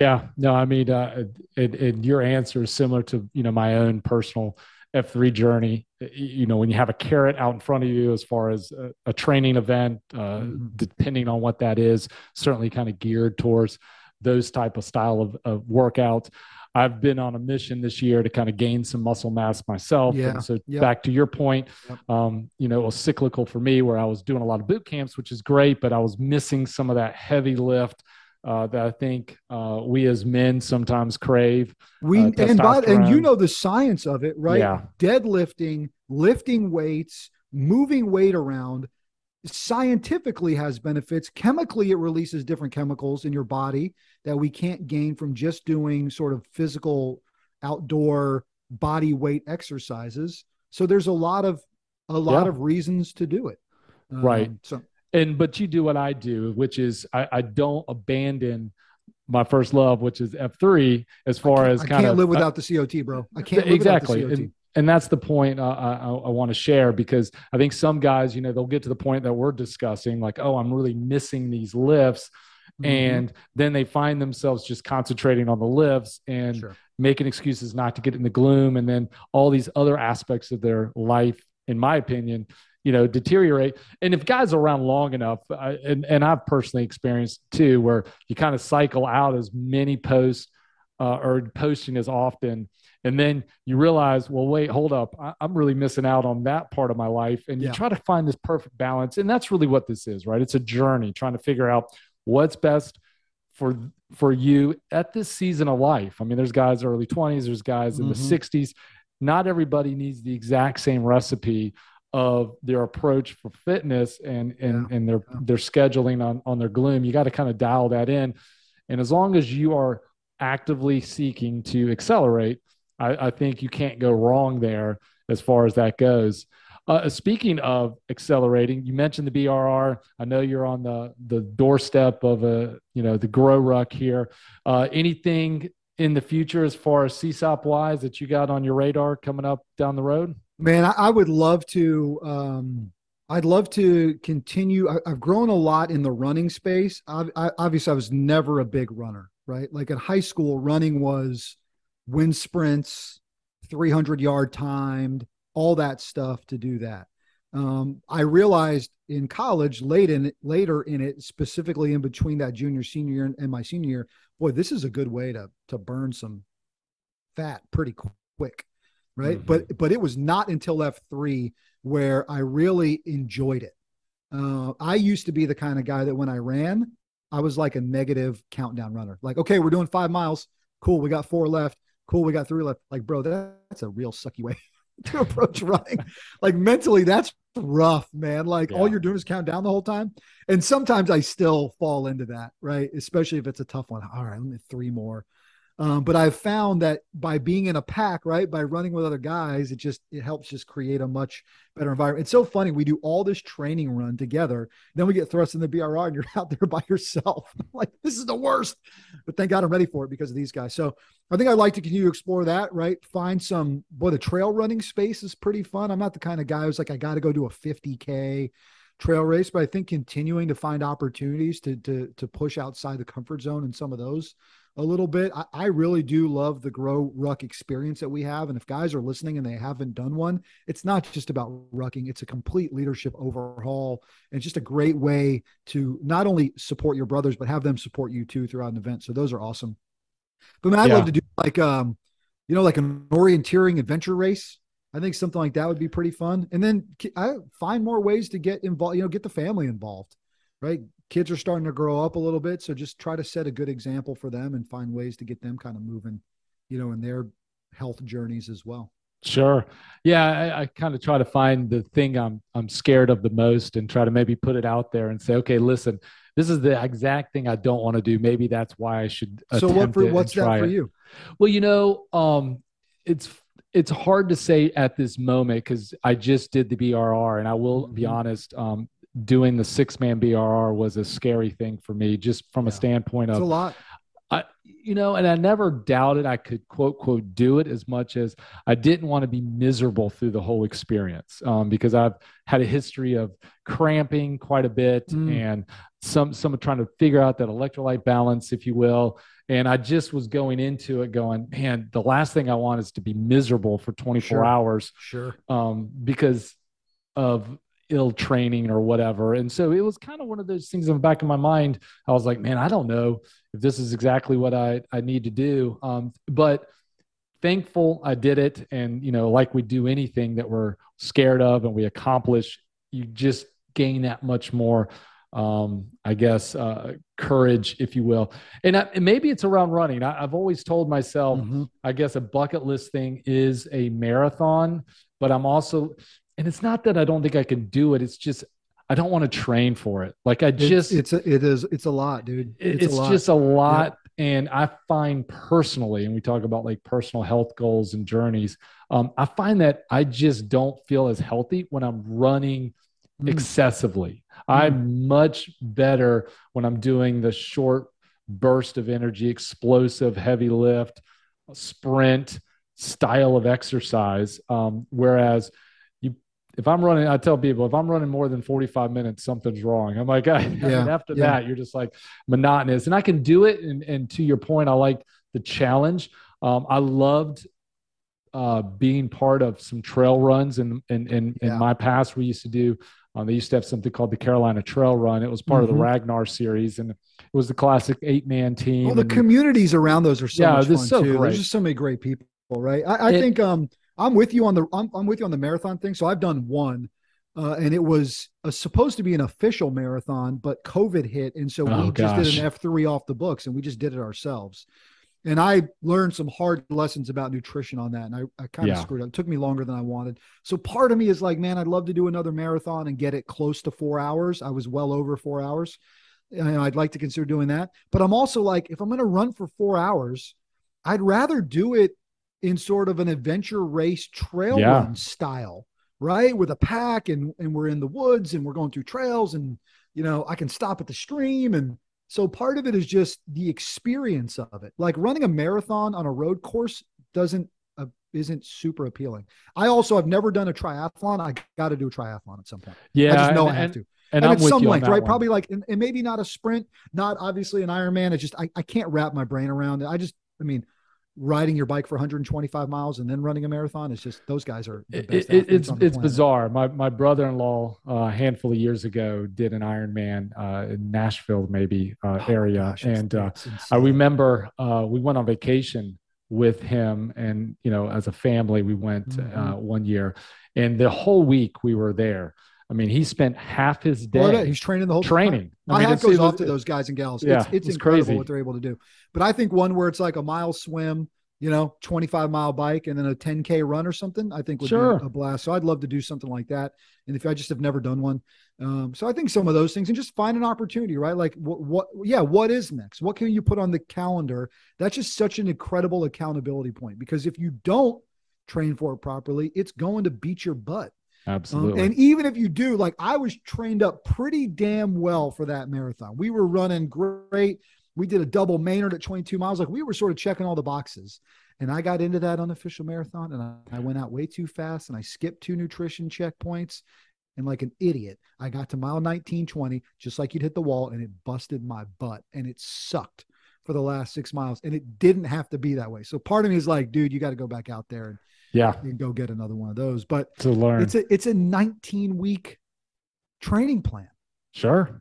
Yeah, no, I mean, uh, your answer is similar to you know my own personal F3 journey. You know, when you have a carrot out in front of you as far as a, a training event, uh, mm-hmm. depending on what that is, certainly kind of geared towards those type of style of, of workouts. I've been on a mission this year to kind of gain some muscle mass myself. Yeah. And so yep. back to your point, yep. um, you know, it was cyclical for me where I was doing a lot of boot camps, which is great, but I was missing some of that heavy lift. Uh, that I think uh, we as men sometimes crave.
We uh, and by, and you know the science of it, right? Yeah. Deadlifting, lifting weights, moving weight around scientifically has benefits. Chemically, it releases different chemicals in your body that we can't gain from just doing sort of physical outdoor body weight exercises. So there's a lot of a lot yeah. of reasons to do it.
Um, right. So and but you do what I do, which is I, I don't abandon my first love, which is F three, as far as
kind
of. I
can't live without uh, the COT, bro. I can't
exactly.
And,
and that's the point uh, I, I want to share because I think some guys, you know, they'll get to the point that we're discussing, like, oh, I'm really missing these lifts. Mm-hmm. And then they find themselves just concentrating on the lifts and sure. making excuses not to get in the gloom. And then all these other aspects of their life, in my opinion, you know, deteriorate. And if guys are around long enough, I, and, and I've personally experienced too, where you kind of cycle out as many posts uh, or posting as often and then you realize well wait hold up I, am really missing out on that part of my life and you yeah. try to find this perfect balance and that's really what this is right it's a journey trying to figure out what's best for for you at this season of life i mean there's guys early 20s there's guys in mm-hmm. the 60s not everybody needs the exact same recipe of their approach for fitness and and, yeah. and their their scheduling on on their gloom. You got to kind of dial that in. And as long as you are actively seeking to accelerate, I, I think you can't go wrong there as far as that goes. Uh, speaking of accelerating, you mentioned the BRR. I know you're on the the doorstep of a you know the grow ruck here. Uh, anything in the future as far as CSAUP wise that you got on your radar coming up down the road?
Man, I, I would love to. Um, I'd love to continue. I, have grown a lot in the running space. I, I, obviously, I was never a big runner, right? Like in high school, running was wind sprints, 300 yard timed, all that stuff to do that. Um, I realized in college, late in later in it, specifically in between that junior senior year and my senior year, boy, this is a good way to to burn some fat pretty quick, right? Mm-hmm. But but it was not until F three where I really enjoyed it. Uh, I used to be the kind of guy that when I ran, I was like a negative countdown runner. Like, okay, we're doing five miles. Cool, we got four left. Cool, we got three left. Like, bro, that, that's a real sucky way [laughs] to approach running. [laughs] like mentally, that's rough, man. Like yeah. all you're doing is count down the whole time. And sometimes I still fall into that, right? Especially if it's a tough one. All right, let me three more. Um, but I've found that by being in a pack, right, by running with other guys, it just it helps just create a much better environment. It's so funny. We do all this training run together, then we get thrust in the BRR, and you're [laughs] out there by yourself. [laughs] like this is the worst. But thank God I'm ready for it because of these guys. So I think I'd like to continue to explore that. Right, find some. Boy, the trail running space is pretty fun. I'm not the kind of guy who's like I got to go do a 50k trail race, but I think continuing to find opportunities to to to push outside the comfort zone in some of those a little bit. I, I, really do love the grow ruck experience that we have. And if guys are listening and they haven't done one, it's not just about rucking, it's a complete leadership overhaul. And it's just a great way to not only support your brothers, but have them support you too throughout an event. So those are awesome. But man, I'd yeah. love to do like um, you know, like an orienteering adventure race. I think something like that would be pretty fun. And then I find more ways to get involved, you know, get the family involved, right? Kids are starting to grow up a little bit. So just try to set a good example for them and find ways to get them kind of moving, you know, in their health journeys as well.
Sure. Yeah, I, I kind of try to find the thing I'm I'm scared of the most and try to maybe put it out there and say, okay, listen, this is the exact thing I don't want to do. Maybe that's why I should.
So what for, what's that for
it.
you?
Well, you know, um, it's it's hard to say at this moment because I just did the BRR, and I will mm-hmm. be honest. Um, doing the six man BRR was a scary thing for me, just from yeah. a standpoint of
it's a lot.
I, you know, and I never doubted I could quote quote do it as much as I didn't want to be miserable through the whole experience um, because I've had a history of cramping quite a bit mm. and some some trying to figure out that electrolyte balance, if you will. And I just was going into it going, man, the last thing I want is to be miserable for 24
sure.
hours.
Sure.
Um, because of ill training or whatever. And so it was kind of one of those things in the back of my mind. I was like, man, I don't know if this is exactly what I, I need to do. Um, but thankful I did it. And, you know, like we do anything that we're scared of and we accomplish, you just gain that much more, um, I guess, uh, courage, if you will. And, I, and maybe it's around running. I, have always told myself, mm-hmm. I guess a bucket list thing is a marathon, but I'm also, and it's not that I don't think I can do it. It's just I don't want to train for it. Like I just
it's it's a, it is it's a lot, dude.
It's, it's a just a lot. Yep. And I find personally, and we talk about like personal health goals and journeys. Um, I find that I just don't feel as healthy when I'm running mm. excessively. Mm. I'm much better when I'm doing the short burst of energy, explosive, heavy lift, sprint style of exercise. Um, whereas if I'm running, I tell people if I'm running more than 45 minutes, something's wrong. I'm like, [laughs] I, yeah, after yeah. that, you're just like monotonous. And I can do it. And, and to your point, I like the challenge. Um, I loved uh, being part of some trail runs in in in, yeah. in my past. We used to do. Um, they used to have something called the Carolina Trail Run. It was part mm-hmm. of the mm-hmm. Ragnar series, and it was the classic eight man team.
Well, the
and,
communities around those are so yeah, much fun so too. Great. There's just so many great people, right? I, I it, think um, I'm with you on the I'm, I'm with you on the marathon thing. So I've done one, uh, and it was a, supposed to be an official marathon, but COVID hit, and so oh, we gosh. just did an F three off the books, and we just did it ourselves. And I learned some hard lessons about nutrition on that. And I, I kind of
Yeah.
screwed up. It took me longer than I wanted. So part of me is like, man, I'd love to do another marathon and get it close to four hours. I was well over four hours. And I'd like to consider doing that. But I'm also like, if I'm going to run for four hours, I'd rather do it in sort of an adventure race trail
Yeah.
run style, right? With a pack and and we're in the woods and we're going through trails and you know, I can stop at the stream and so part of it is just the experience of it. Like running a marathon on a road course doesn't uh, isn't super appealing. I also have never done a triathlon. I got to do a triathlon at some point.
Yeah,
I just know
and,
I have to
and,
and,
with
some length, right?
one.
Probably like, and, and maybe not a sprint, not obviously an Ironman. It's just I, I can't wrap my brain around it. I just, I mean, riding your bike for 125 miles and then running a marathon is just those guys are the
It-
best.
it- it's it's bizarre. My my brother in law uh, a handful of years ago did an Ironman uh, in Nashville, maybe uh,
Oh
area,
gosh,
and uh, I remember uh, we went on vacation with him, and you know, as a family, we went
Mhm.
uh, one year, and the whole week we were there. I mean, he spent half his
Well,
day
he's training the whole time.
training.
My
I mean,
hat goes off to those guys and gals.
Yeah,
it's it's
it's
incredible
crazy.
what they're able to do. But I think one where it's like a mile swim, you know, 25 mile bike and then a 10K run or something, I think would
Sure.
be a blast. So I'd love to do something like that. And if I just have never done one. Um, so I think some of those things and just find an opportunity, right? Like what, what, yeah, what is next? What can you put on the calendar? That's just such an incredible accountability point because if you don't train for it properly, it's going to beat your butt. Um,
Absolutely.
and even if you do, like I was trained up pretty damn well for that marathon. We were running great. We did a double Maynard at 22 miles. Like we were sort of checking all the boxes. And I got into that unofficial marathon and I, I went out way too fast and I skipped two nutrition checkpoints. And like an idiot, I got to mile 19, 20, just like you'd hit the wall, and it busted my butt and it sucked for the last six miles. And it didn't have to be that way. So part of me is like, dude, you got to go back out there and,
yeah,
and go get another one of those. But
to learn.
it's a it's a 19 week training plan.
Sure.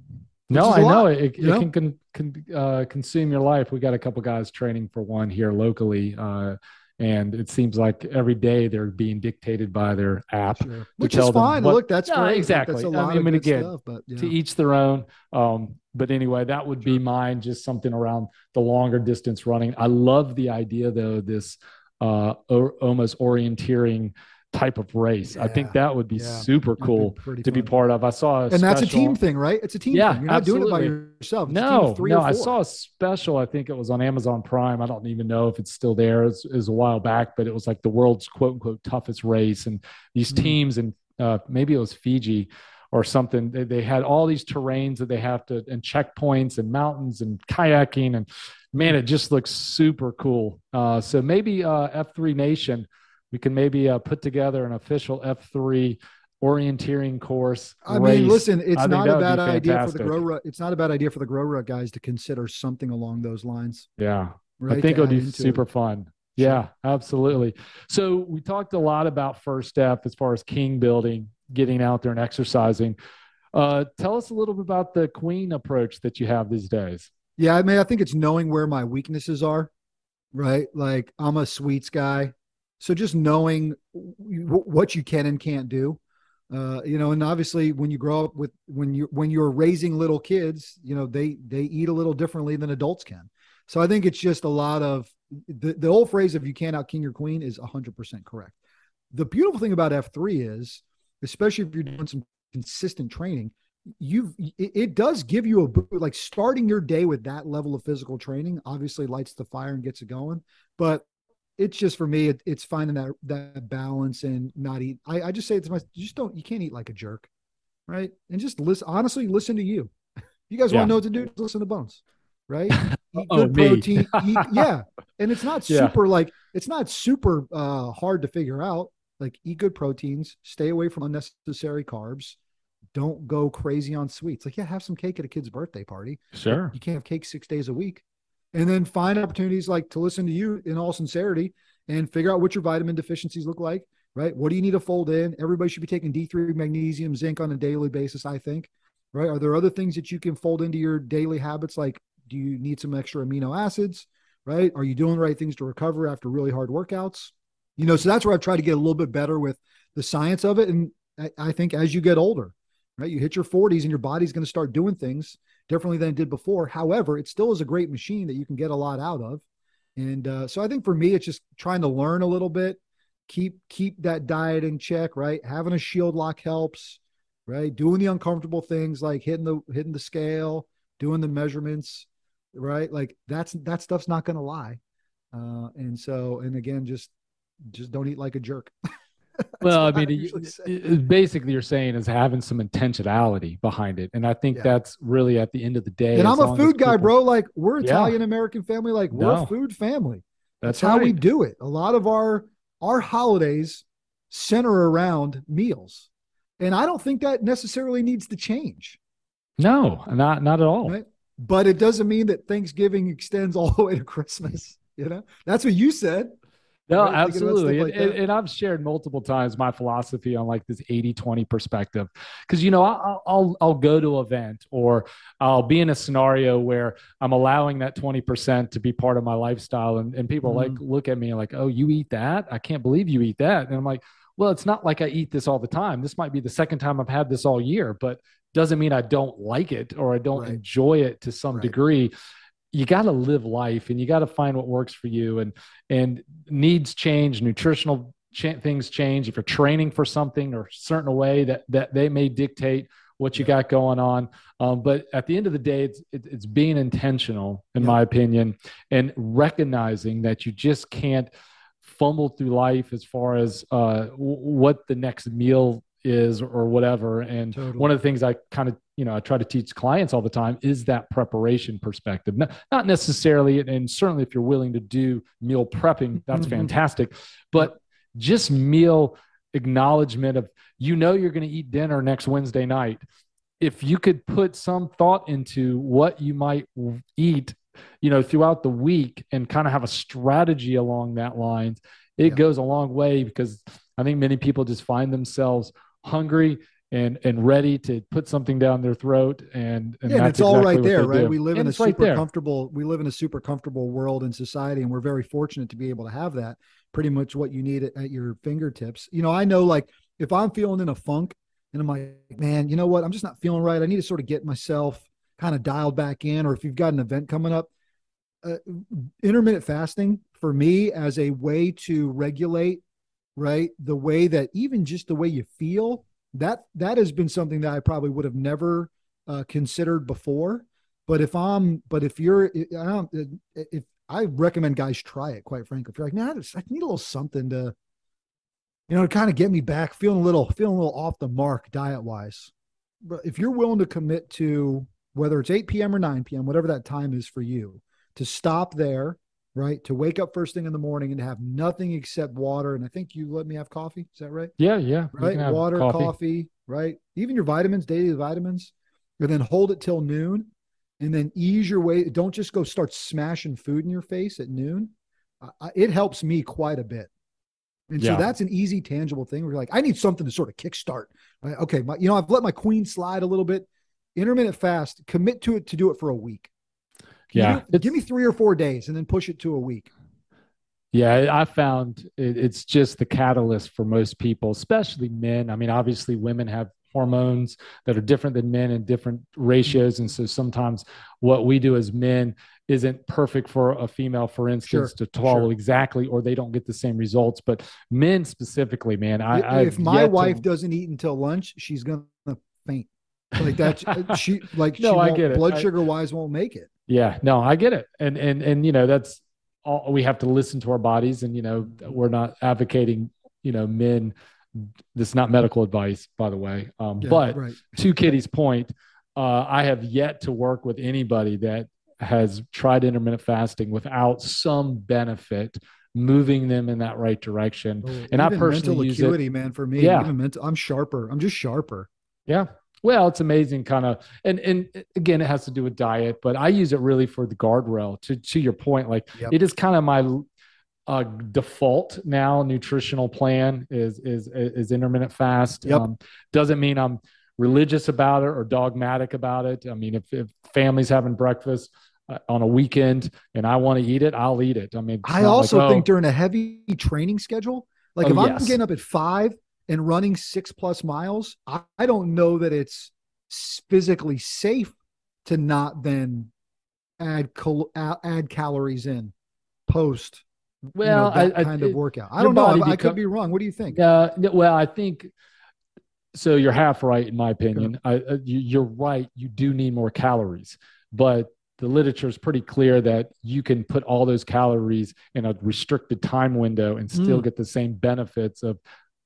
No,
I
I know
lot,
it. It,
know?
can con, con, uh, consume your life. We got a couple guys training for one here locally, uh, and it seems like every day they're being dictated by their app.
Sure. Which is fine.
what-
Look, that's
No,
great.
Exactly.
That's a
I
lot
I mean, again,
stuff, but yeah.
To each their own. Um, but anyway, that would be mine. Just something around the longer distance running. I love the idea though. This uh, o- almost orienteering type of race. I think that would be
yeah.
super
be
cool
pretty
to be part of. I saw a
and that's a team thing, right? It's a team
Yeah,
thing. You're not doing it by yourself. It's
No, no, I saw a special. I think it was on Amazon Prime. I don't even know if it's still there. It's, it was a while back, but it was like the world's quote unquote toughest race. And these
Mhm.
teams, and uh, maybe it was Fiji or something, they, they had all these terrains that they have to, and checkpoints and mountains and kayaking. And man, it just looks super cool. Uh, so maybe uh, F3 Nation, we can maybe uh, put together an official F3 orienteering course.
I
race.
mean, listen, it's
think
not a bad idea for the grow ruck. It's not a bad idea for the grow guys to consider something along those lines.
Yeah.
Right?
I think it would
add
be super fun.
Sure.
Yeah, absolutely. So we talked a lot about first step as far as king building, getting out there and exercising. Uh, tell us a little bit about the queen approach that you have these days.
Yeah, I mean, I think it's knowing where my weaknesses are, right? Like I'm a sweets guy, so just knowing w- what you can and can't do, uh, you know. And obviously, when you grow up with when you when you're raising little kids, you know they they eat a little differently than adults can. So I think it's just a lot of the the old phrase of "you can't out king your queen" is 100 percent correct. The beautiful thing about F3 is, especially if you're doing some consistent training, you've it, it does give you a boot like starting your day with that level of physical training obviously lights the fire and gets it going but it's just for me it, it's finding that that balance and not eat I, I just say to myself just don't you can't eat like a jerk right and just listen honestly listen to you [laughs] you guys
Yeah.
want to know what to do listen to bones right [laughs] eat
Oh,
good
me.
protein eat, [laughs] yeah and it's not
Yeah.
super like it's not super uh hard to figure out like eat good proteins stay away from unnecessary carbs don't go crazy on sweets. Like, yeah, have some cake at a kid's birthday party.
Sure.
You can't have cake six days a week. And then find opportunities like to listen to you in all sincerity and figure out what your vitamin deficiencies look like, right? What do you need to fold in? Everybody should be taking D3 magnesium, zinc on a daily basis, I think, right? Are there other things that you can fold into your daily habits? Like, do you need some extra amino acids, right? Are you doing the right things to recover after really hard workouts? You know, so that's where I've tried to get a little bit better with the science of it. And I, I think as you get older, right, you hit your 40s and your body's going to start doing things differently than it did before. However, it still is a great machine that you can get a lot out of. And uh, so I think for me, it's just trying to learn a little bit, keep keep that diet in check, right? Having a shield lock helps, right? Doing the uncomfortable things like hitting the hitting the scale, doing the measurements, right? Like that's that stuff's not going to lie. Uh, and so, and again, just just don't eat like a jerk. [laughs] [laughs]
well, I mean, I it, basically, you're saying is having some intentionality behind it, and I think yeah. that's really at the end of the day.
And I'm a food guy, people, bro. Like we're Italian American family. Like we're no. a food family. That's, that's right. how we do it. A lot of our our holidays center around meals, and I don't think that necessarily needs to change.
No, not not at all. Right?
But it doesn't mean that Thanksgiving extends [laughs] all the way to Christmas. You know, that's what you said.
No, right? absolutely. Like and, and, I've shared multiple times my philosophy on like this 80 20 perspective. Cause, you know, I'll, I'll, I'll go to an event or I'll be in a scenario where I'm allowing that 20% to be part of my lifestyle. And, and people mm-hmm. like look at me like, oh, you eat that? I can't believe you eat that. And I'm like, well, it's not like I eat this all the time. This might be the second time I've had this all year, but doesn't mean I don't like it or I don't right. enjoy it to some right. degree you got to live life and you got to find what works for you and and needs change nutritional ch- things change if you're training for something or certain way that that they may dictate what you got going on um, but at the end of the day it's it, it's being intentional in yeah. my opinion and recognizing that you just can't fumble through life as far as uh, w- what the next meal is or whatever and totally. one of the things i kind of you know i try to teach clients all the time is that preparation perspective not, not necessarily and certainly if you're willing to do meal prepping that's mm-hmm. fantastic but just meal acknowledgement of you know you're going to eat dinner next wednesday night if you could put some thought into what you might eat you know throughout the week and kind of have a strategy along that lines it yeah. goes a long way because i think many people just find themselves hungry and and ready to put something down their throat and, and
yeah, and it's exactly all right there right do. we live and in a super right comfortable we live in a super comfortable world and society and we're very fortunate to be able to have that pretty much what you need at, at your fingertips you know i know like if i'm feeling in a funk and i'm like man you know what i'm just not feeling right i need to sort of get myself kind of dialed back in or if you've got an event coming up uh, intermittent fasting for me as a way to regulate right? The way that even just the way you feel, that that has been something that I probably would have never uh, considered before. But if I'm, but if you're, I don't, if I recommend guys try it, quite frankly, if you're like, man, I, just, I need a little something to, you know, to kind of get me back, feeling a little, feeling a little off the mark diet wise. But if you're willing to commit to whether it's 8 p.m. or 9 p.m., whatever that time is for you, to stop there right? To wake up first thing in the morning and have nothing except water. And I think you let me have coffee. Is that right?
Yeah, yeah.
Right. Water, coffee. coffee, right? Even your vitamins, daily vitamins, and then hold it till noon and then ease your way. Don't just go start smashing food in your face at noon. Uh, it helps me quite a bit. And yeah. so that's an easy, tangible thing. Where you're like, I need something to sort of kickstart. Okay, my, you know, I've let my queen slide a little bit. Intermittent fast, commit to it to do it for a week
yeah.
give me three or four days and then push it to a week.
Yeah, I found it's just the catalyst for most people, especially men. I mean, obviously, women have hormones that are different than men in different ratios. And so sometimes what we do as men isn't perfect for a female, for instance, sure, to follow sure. exactly, or they don't get the same results. But men specifically, man, I
if my wife to... doesn't eat until lunch, she's gonna faint. Like that, uh, she like [laughs] no, she I get it. Blood sugar wise, won't make it.
Yeah, no, I get it. And and and you know, that's all we have to listen to our bodies and you know, we're not advocating, you know, men this is not medical advice, by the way. Um, yeah, but right. to Kitty's point, uh, I have yet to work with anybody that has tried intermittent fasting without some benefit moving them in that right direction. Oh, and I personally mental acuity,
it, man, for me, yeah. mental, I'm sharper. I'm just sharper.
Yeah. Well, it's amazing, kind of, and and again, it has to do with diet, but I use it really for the guardrail. To to your point, like yep. it is kind of my uh, default now nutritional plan is is is intermittent fast. Yep. Um, doesn't mean I'm religious about it or dogmatic about it. I mean, if, if family's having breakfast uh, on a weekend and I want to eat it, I'll eat it. I mean,
I also like, oh, think during a heavy training schedule, like oh, if I'm getting up at five and running six plus miles, I, I don't know that it's physically safe to not then add cal- add calories in post
well,
you know, that
I,
kind
I,
of workout. I don't know. I,
become,
I, could be wrong. What do you think?
Uh, well, I think so. You're half right in my opinion. I, uh, you, you're right. You do need more calories, but the literature is pretty clear that you can put all those calories in a restricted time window and still mm. get the same benefits of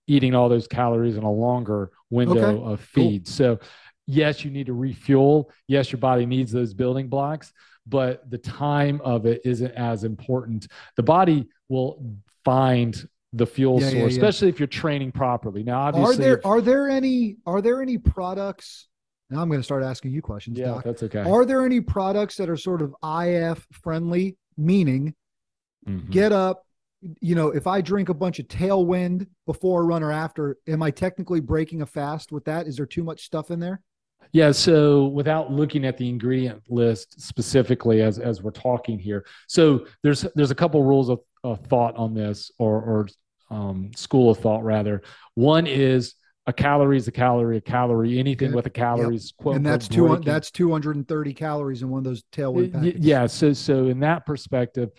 eating all those calories in a longer window okay. of feed. Cool. So, yes, you need to refuel. Yes, your body needs those building blocks, but the time of it isn't as important. The body will find the fuel yeah, source, yeah, yeah. especially if you're training properly. Now, obviously,
are there are there any are there any products? Now I'm going to start asking you questions.
Yeah,
Doc.
that's okay.
Are there any products that are sort of IF friendly, meaning mm-hmm. get up? You know, if I drink a bunch of tailwind before a run or after, am I technically breaking a fast with that? Is there too much stuff in there?
Yeah, so without looking at the ingredient list specifically as as we're talking here, so there's there's a couple rules of, of thought on this, or or um, school of thought rather. One is a calorie is a calorie, a calorie. Anything with a calories,
yep. quote, and that's two that's two hundred and thirty calories in one of those tailwind packets.
Yeah, so so in that perspective,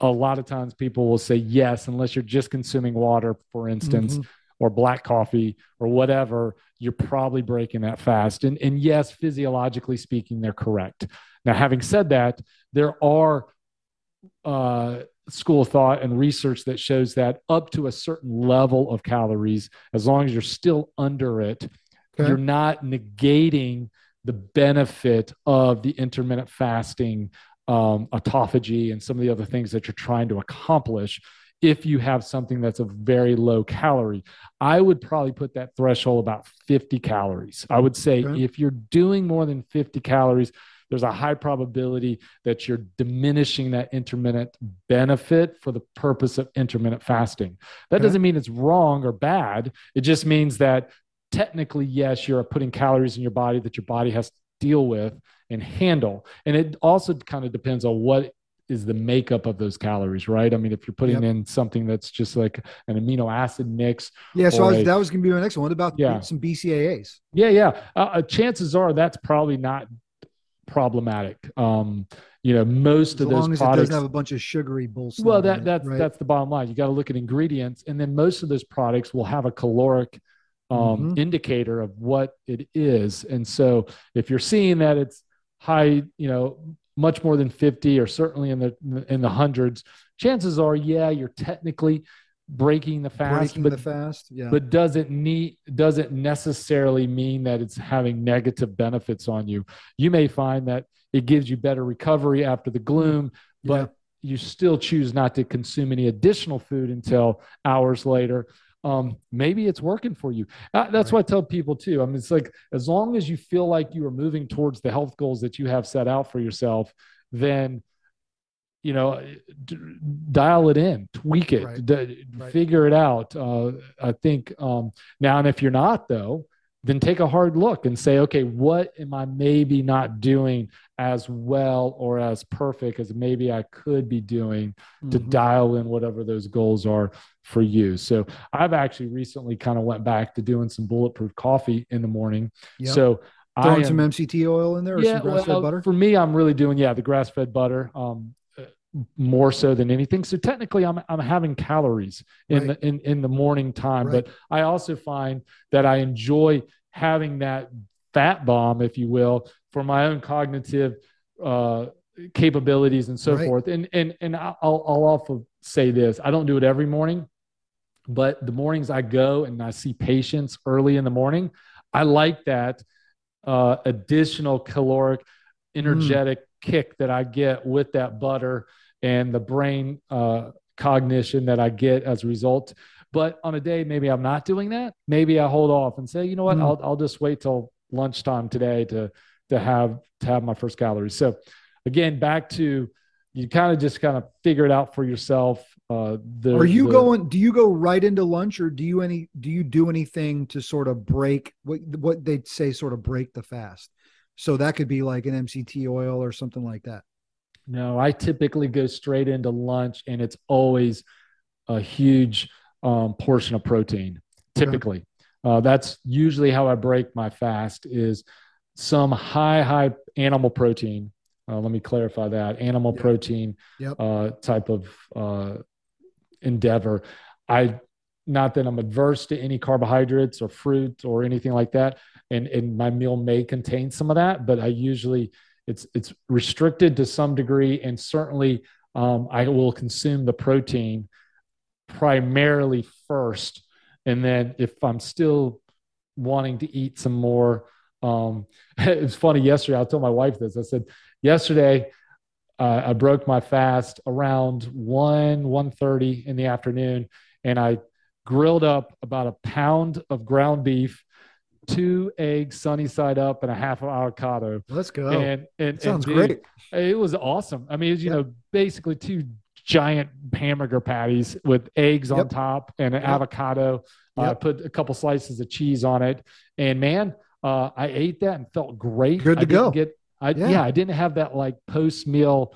a lot of times people will say yes, unless you're just consuming water, for instance. Mm-hmm or black coffee or whatever, you're probably breaking that fast. And, and yes, physiologically speaking, they're correct. Now, having said that, there are uh, school of thought and research that shows that up to a certain level of calories, as long as you're still under it, okay. you're not negating the benefit of the intermittent fasting um, autophagy and some of the other things that you're trying to accomplish if you have something that's a very low calorie. I would probably put that threshold about 50 calories. I would say okay. if you're doing more than 50 calories, there's a high probability that you're diminishing that intermittent benefit for the purpose of intermittent fasting. That okay. doesn't mean it's wrong or bad. It just means that technically, yes, you're putting calories in your body that your body has to deal with and handle. And it also kind of depends on what is the makeup of those calories, right? I mean, if you're putting yep. in something that's just like an amino acid mix.
Yeah. So was, a, that was going to be my next one. What about yeah. some BCAAs?
Yeah. Yeah. Uh, uh, chances are that's probably not problematic. Um, you know, most
as
of those
as
products
it doesn't have a bunch of sugary bullshit.
Well, that that's right? that's the bottom line. You got to look at ingredients, and then most of those products will have a caloric um, mm-hmm. indicator of what it is. And so, if you're seeing that it's high, you know, much more than 50 or certainly in the in the hundreds chances are yeah you're technically breaking the fast
breaking
but
the fast yeah
but doesn't need doesn't necessarily mean that it's having negative benefits on you you may find that it gives you better recovery after the gloom but yeah. you still choose not to consume any additional food until hours later um, maybe it's working for you. Uh, that's right. what I tell people too. I mean, it's like as long as you feel like you are moving towards the health goals that you have set out for yourself, then you know, d- dial it in, tweak it, right. d- right. figure it out. Uh, I think um, now, and if you're not though, then take a hard look and say, okay, what am I maybe not doing as well or as perfect as maybe I could be doing mm-hmm. to dial in whatever those goals are for you. So I've actually recently kind of went back to doing some bulletproof coffee in the morning. Yep. So
throwing some MCT oil in there, yeah, grass fed well, butter.
For me, I'm really doing yeah the grass fed butter. Um, more so than anything. So technically, I'm I'm having calories in right. the in in the morning time, right. but I also find that I enjoy having that fat bomb, if you will, for my own cognitive uh, capabilities and so right. forth. And and and I'll I'll also say this: I don't do it every morning, but the mornings I go and I see patients early in the morning, I like that uh, additional caloric, energetic mm. kick that I get with that butter and the brain uh, cognition that I get as a result. But on a day, maybe I'm not doing that. Maybe I hold off and say, you know what, mm. I'll, I'll just wait till lunchtime today to, to have, to have my first calories. So again, back to, you kind of just kind of figure it out for yourself. Uh, the,
Are you
the,
going? Do you go right into lunch, or do you any? Do you do anything to sort of break what what they say, sort of break the fast? So that could be like an MCT oil or something like that.
No, I typically go straight into lunch, and it's always a huge um, portion of protein. Typically, okay. Uh, that's usually how I break my fast. Is some high high animal protein, Uh, let me clarify that animal
Yeah.
protein
Yep.
uh, type of uh, endeavor. I not that I'm adverse to any carbohydrates or fruit or anything like that, and and my meal may contain some of that, but I usually it's it's restricted to some degree, and certainly um, I will consume the protein primarily first, and then if I'm still wanting to eat some more. Um, [laughs] it was funny yesterday. I told my wife this. I said, yesterday uh, I broke my fast around 1 1.30 in the afternoon and I grilled up about a pound of ground beef, two eggs sunny side up and a half of avocado.
Let's go.
And, and,
sounds
and dude,
great.
It was awesome. I mean, it was, you know, basically two giant hamburger patties with eggs on top and an
Yep.
avocado. I
Yep.
put a couple slices of cheese on it. And man, uh, I ate that and felt great.
Good to
I
go.
Get, I,
Yeah.
yeah. I didn't have that like post meal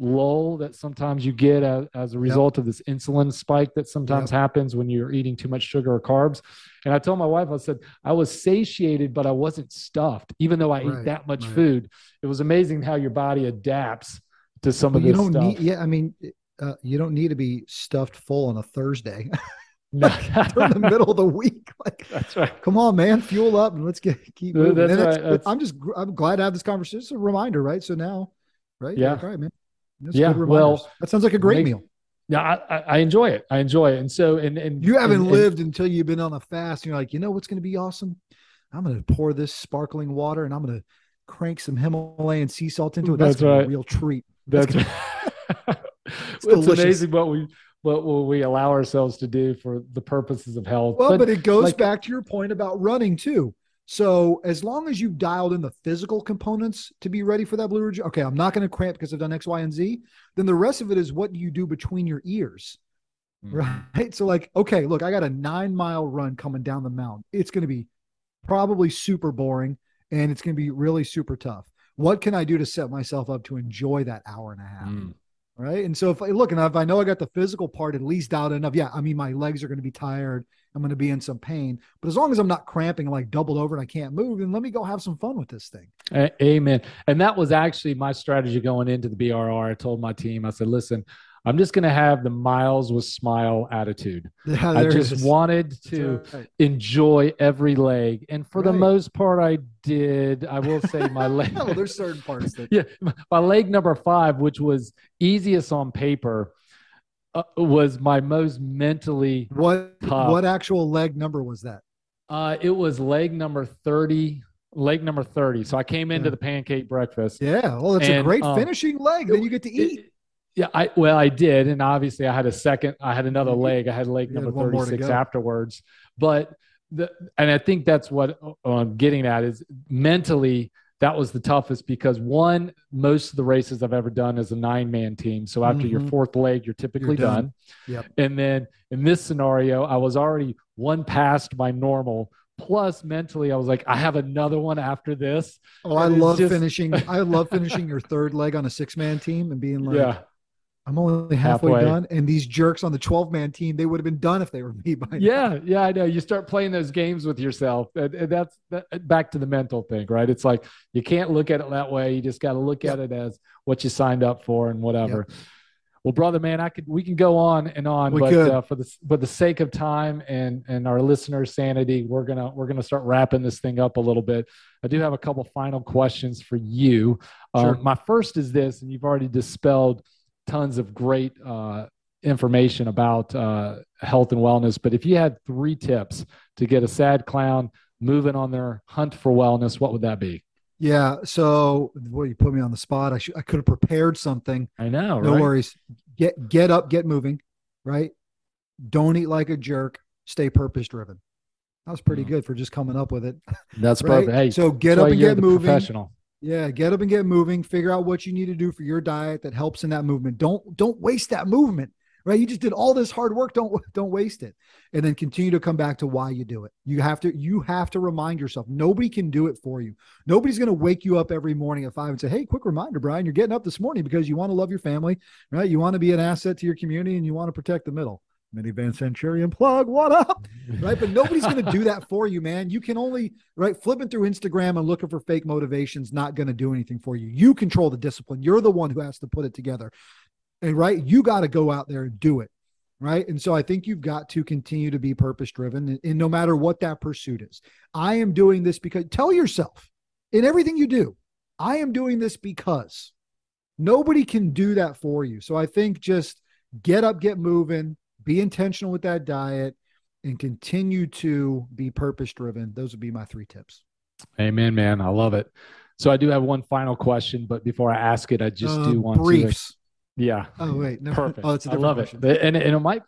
lull that sometimes you get as, as a result of this insulin spike that sometimes happens when you're eating too much sugar or carbs. And I told my wife, I said, I was satiated, but I wasn't stuffed, even though I
Right,
ate that much
right.
food. It was amazing how your body adapts to some of
you
this
don't
stuff.
need. Yeah, I mean, uh, you don't need to be stuffed full on a Thursday [laughs]
No.
during the middle of the week. Like, [laughs]
That's right.
come on, man, fuel up and let's get keep moving.
that's
And
right,
that's-
that's-
I'm just I'm glad to have this conversation. It's a reminder, right? So now, right?
Yeah.
Like, all right, man. That's
Yeah,
good
well,
that sounds like a great
make-
meal.
Yeah, I, I, enjoy it. I enjoy it. And so, and, and
You haven't
and- and-
lived until you've been on a fast. And you're like, you know what's going to be awesome? I'm going to pour this sparkling water and I'm going to crank some Himalayan sea salt into it. That's,
That's
gonna be
right.
a real treat.
That's
It's [laughs]
it's
delicious.
amazing what we what will we allow ourselves to do for the purposes of health.
Well, but, it goes
like-
back to your point about running too. So as long as you've dialed in the physical components to be ready for that blue ridge, okay, I'm not going to cramp because I've done X, Y, and Z. Then the rest of it is what do you do between your ears,
Mhm.
right? So like, okay, look, I got a nine mile run coming down the mountain. It's going to be probably super boring and it's going to be really super tough. What can I do to set myself up to enjoy that hour and a half?
Mm.
Right? And so if I look and if I know I got the physical part at least out enough, yeah, I mean my legs are going to be tired. I'm going to be in some pain, but as long as I'm not cramping like doubled over and I can't move, then let me go have some fun with this thing.
Amen. And that was actually my strategy going into the BRR. I told my team, I said, listen, I'm just going to have the miles with smile attitude. [laughs]
Yeah,
I just wanted to
right.
enjoy every leg. And for the most part, I did. I will say my [laughs] leg.
well, there's certain parts that [laughs]
yeah, my leg number five, which was easiest on paper, uh, was my most mentally.
what
Tough.
what actual leg number was that?
Uh, it was leg number thirty. Leg number thirty. So I came into
Yeah.
the pancake breakfast.
Yeah, well, it's a great
um,
finishing leg. Then you get to eat.
It- yeah, I well, I did, and obviously I had a second. I had another leg. I had leg
you
number
to
thirty-six afterwards. But the and I think that's what I'm getting at is mentally that was the toughest because one, most of the races I've ever done is a nine-man team. So after your
Mhm.
fourth leg, you're typically
done.
done.
Yep.
And then in this scenario, I was already one past my normal. Plus, mentally, I was like, I have another one after this.
Oh, I
and it's
love
just-
finishing. I love finishing [laughs] your third leg on a six man team and being like,
yeah.
I'm only halfway,
Halfway.
done. And these jerks on the 12 man team, they would have been done if they were me by now.
Yeah, yeah, I know. You start playing those games with yourself, and, and that's that, back to the mental thing, right? It's like you can't look at it that way. You just got to look at it as what you signed up for and whatever. Well, brother, man, I could we can go on and on,
We
but uh, for the for the sake of time and and our listeners' sanity, we're gonna we're gonna start wrapping this thing up a little bit. I do have a couple final questions for you.
Sure.
Um, my first is this, and you've already dispelled tons of great uh, information about uh, health and wellness. But if you had three tips to get a sad clown moving on their hunt for wellness, what would that be?
Yeah. So, boy, you put me on the spot. I should, I could have prepared something.
I know,
No
right?
worries. Get, get up, get moving, right? Don't eat like a jerk. Stay purpose driven. That was pretty
Mm.
good for just coming up with it.
That's [laughs]
right?
perfect. Hey,
so get up and get moving.
Professional.
Yeah, get up and get moving. Figure out what you need to do for your diet that helps in that movement. Don't don't waste that movement. Right? You just did all this hard work. Don't [laughs] don't waste it. And then continue to come back to why you do it. You have to you have to remind yourself. Nobody can do it for you. Nobody's going to wake you up every morning at 5 and say, "Hey, quick reminder, Brian, you're getting up this morning because you want to love your family, right? You want to be an asset to your community and you want to protect the middle." Minivan centurion plug what up? Right but nobody's going to do that for you man. You can only right flipping through instagram and looking for fake motivations not going to do anything for you. You control the discipline. You're the one who has to put it together. And right you got to go out there and do it right? And so i think you've got to continue to be purpose driven and, and no matter what that pursuit is. I am doing this because tell yourself in everything you do i am doing this because nobody can do that for you. So i think just get up get moving be intentional with that diet and continue to be purpose driven. Those would be my three tips.
Amen, man. I love it. So I do have one final question, but before I ask it, I just uh, do want
briefs.
to. Yeah.
Oh wait,
no. Perfect.
Oh, it's a
I love
question.
it, and, and it might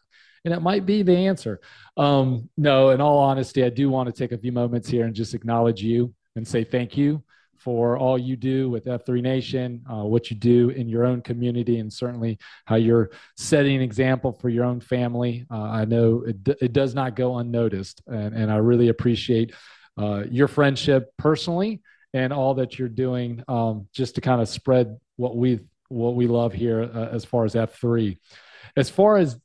and it might be the answer. Um, no, in all honesty, I do want to take a few moments here and just acknowledge you and say thank you for all you do with F3 Nation, uh, what you do in your own community, and certainly how you're setting an example for your own family. Uh, I know it, it does not go unnoticed, and, and I really appreciate uh, your friendship personally and all that you're doing um, just to kind of spread what we what we love here uh, as far as F3. As far as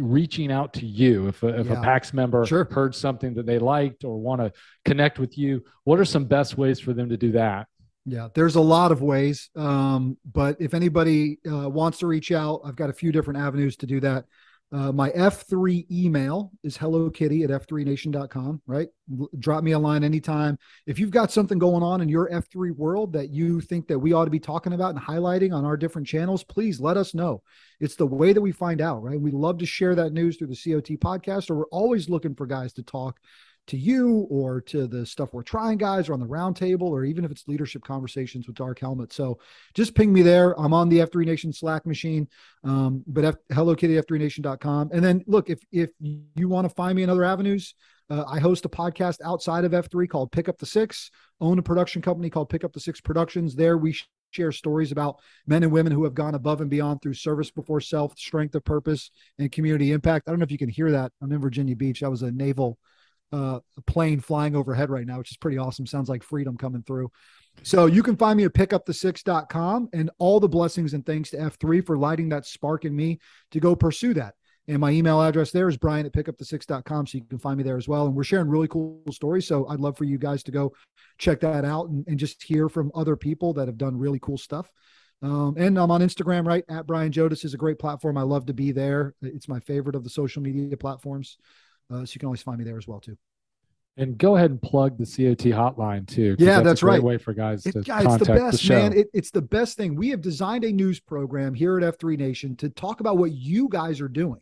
reaching out to you if a, if yeah. a pax member
sure.
heard something that they liked or want to connect with you what are some best ways for them to do that
yeah there's a lot of ways um, but if anybody uh, wants to reach out i've got a few different avenues to do that uh, my F3 email is hello kitty at f3nation.com, right? Drop me a line anytime. If you've got something going on in your F3 world that you think that we ought to be talking about and highlighting on our different channels, please let us know. It's the way that we find out, right? We love to share that news through the COT podcast, or we're always looking for guys to talk to you or to the stuff we're trying guys or on the roundtable or even if it's leadership conversations with dark helmet. So just ping me there. I'm on the f3 nation slack machine um, but F- hello kitty f3nation.com and then look if if you want to find me in other avenues uh, i host a podcast outside of f3 called pick up the six own a production company called pick up the six productions. There we share stories about men and women who have gone above and beyond through service before self strength of purpose and community impact. I don't know if you can hear that. I'm in virginia beach. That was a naval uh, plane flying overhead right now, which is pretty awesome. Sounds like freedom coming through. So you can find me at pickupthesix.com and all the blessings and thanks to F3 for lighting that spark in me to go pursue that. And my email address there is brian at pickupthesix.com. So you can find me there as well. And we're sharing really cool stories. So I'd love for you guys to go check that out and, and just hear from other people that have done really cool stuff. Um, and I'm on Instagram, right? At Brian Jodice is a great platform. I love to be there. It's my favorite of the social media platforms. Uh, so you can always find me there as well too.
And go ahead and plug the COT hotline too.
Yeah, that's,
that's
right.
Way for guys
it,
to
guys,
contact
the best,
the show.
man. It, it's the best thing. We have designed a news program here at F3 Nation to talk about what you guys are doing.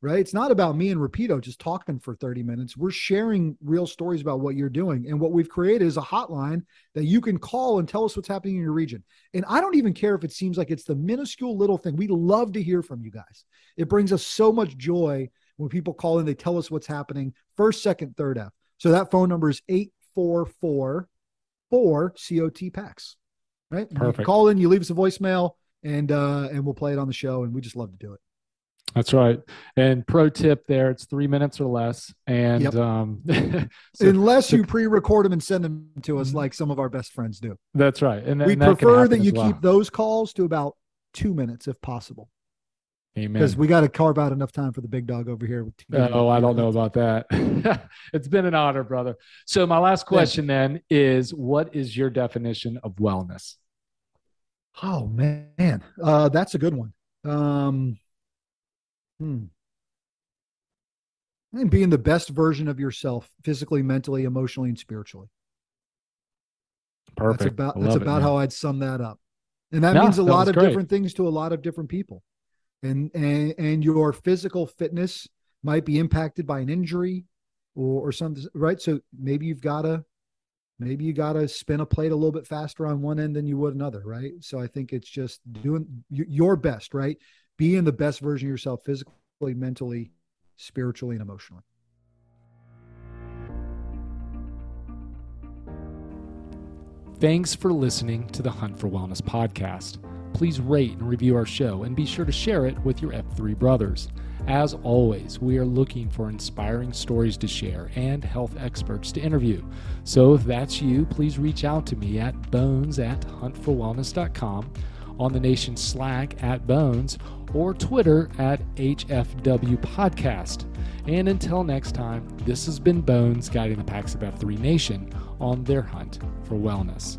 Right? It's not about me and Rapido just talking for 30 minutes. We're sharing real stories about what you're doing. And what we've created is a hotline that you can call and tell us what's happening in your region. And I don't even care if it seems like it's the minuscule little thing. We love to hear from you guys. It brings us so much joy when people call in, they tell us what's happening first, second, third F. So that phone number is 844 4 COT PAX. Right?
Perfect.
You call in, you leave us a voicemail, and uh, and we'll play it on the show. And we just love to do it.
That's right. And pro tip there, it's three minutes or less. And yep. um, [laughs]
so, unless you pre-record them and send them to us, mm-hmm. like some of our best friends do.
That's right. And
we
and
that prefer that you
well.
keep those calls to about two minutes if possible.
Amen.
Because we got to carve out enough time for the big dog over here.
Oh, I don't know about that. [laughs] it's been an honor, brother. So my last question then is, what is your definition of wellness?
Oh man, uh, that's a good one. Um, hmm. Think being the best version of yourself, physically, mentally, emotionally, and spiritually.
Perfect.
That's about that's about
it,
how I'd sum that up. And that means a lot of
great.
different things to a lot of different people and and and your physical fitness might be impacted by an injury or, or something right? So maybe you've got to maybe you got to spin a plate a little bit faster on one end than you would another right? So i think it's just doing your best right? Being the best version of yourself physically mentally spiritually and emotionally.
Thanks for listening to the Hunt for Wellness podcast please rate and review our show and be sure to share it with your F3 brothers. As always, we are looking for inspiring stories to share and health experts to interview. So if that's you, please reach out to me at bones at huntforwellness.com, on the nation Slack at bones, or Twitter at HFW Podcast. And until next time, this has been Bones guiding the PAX of F3 Nation on their hunt for wellness.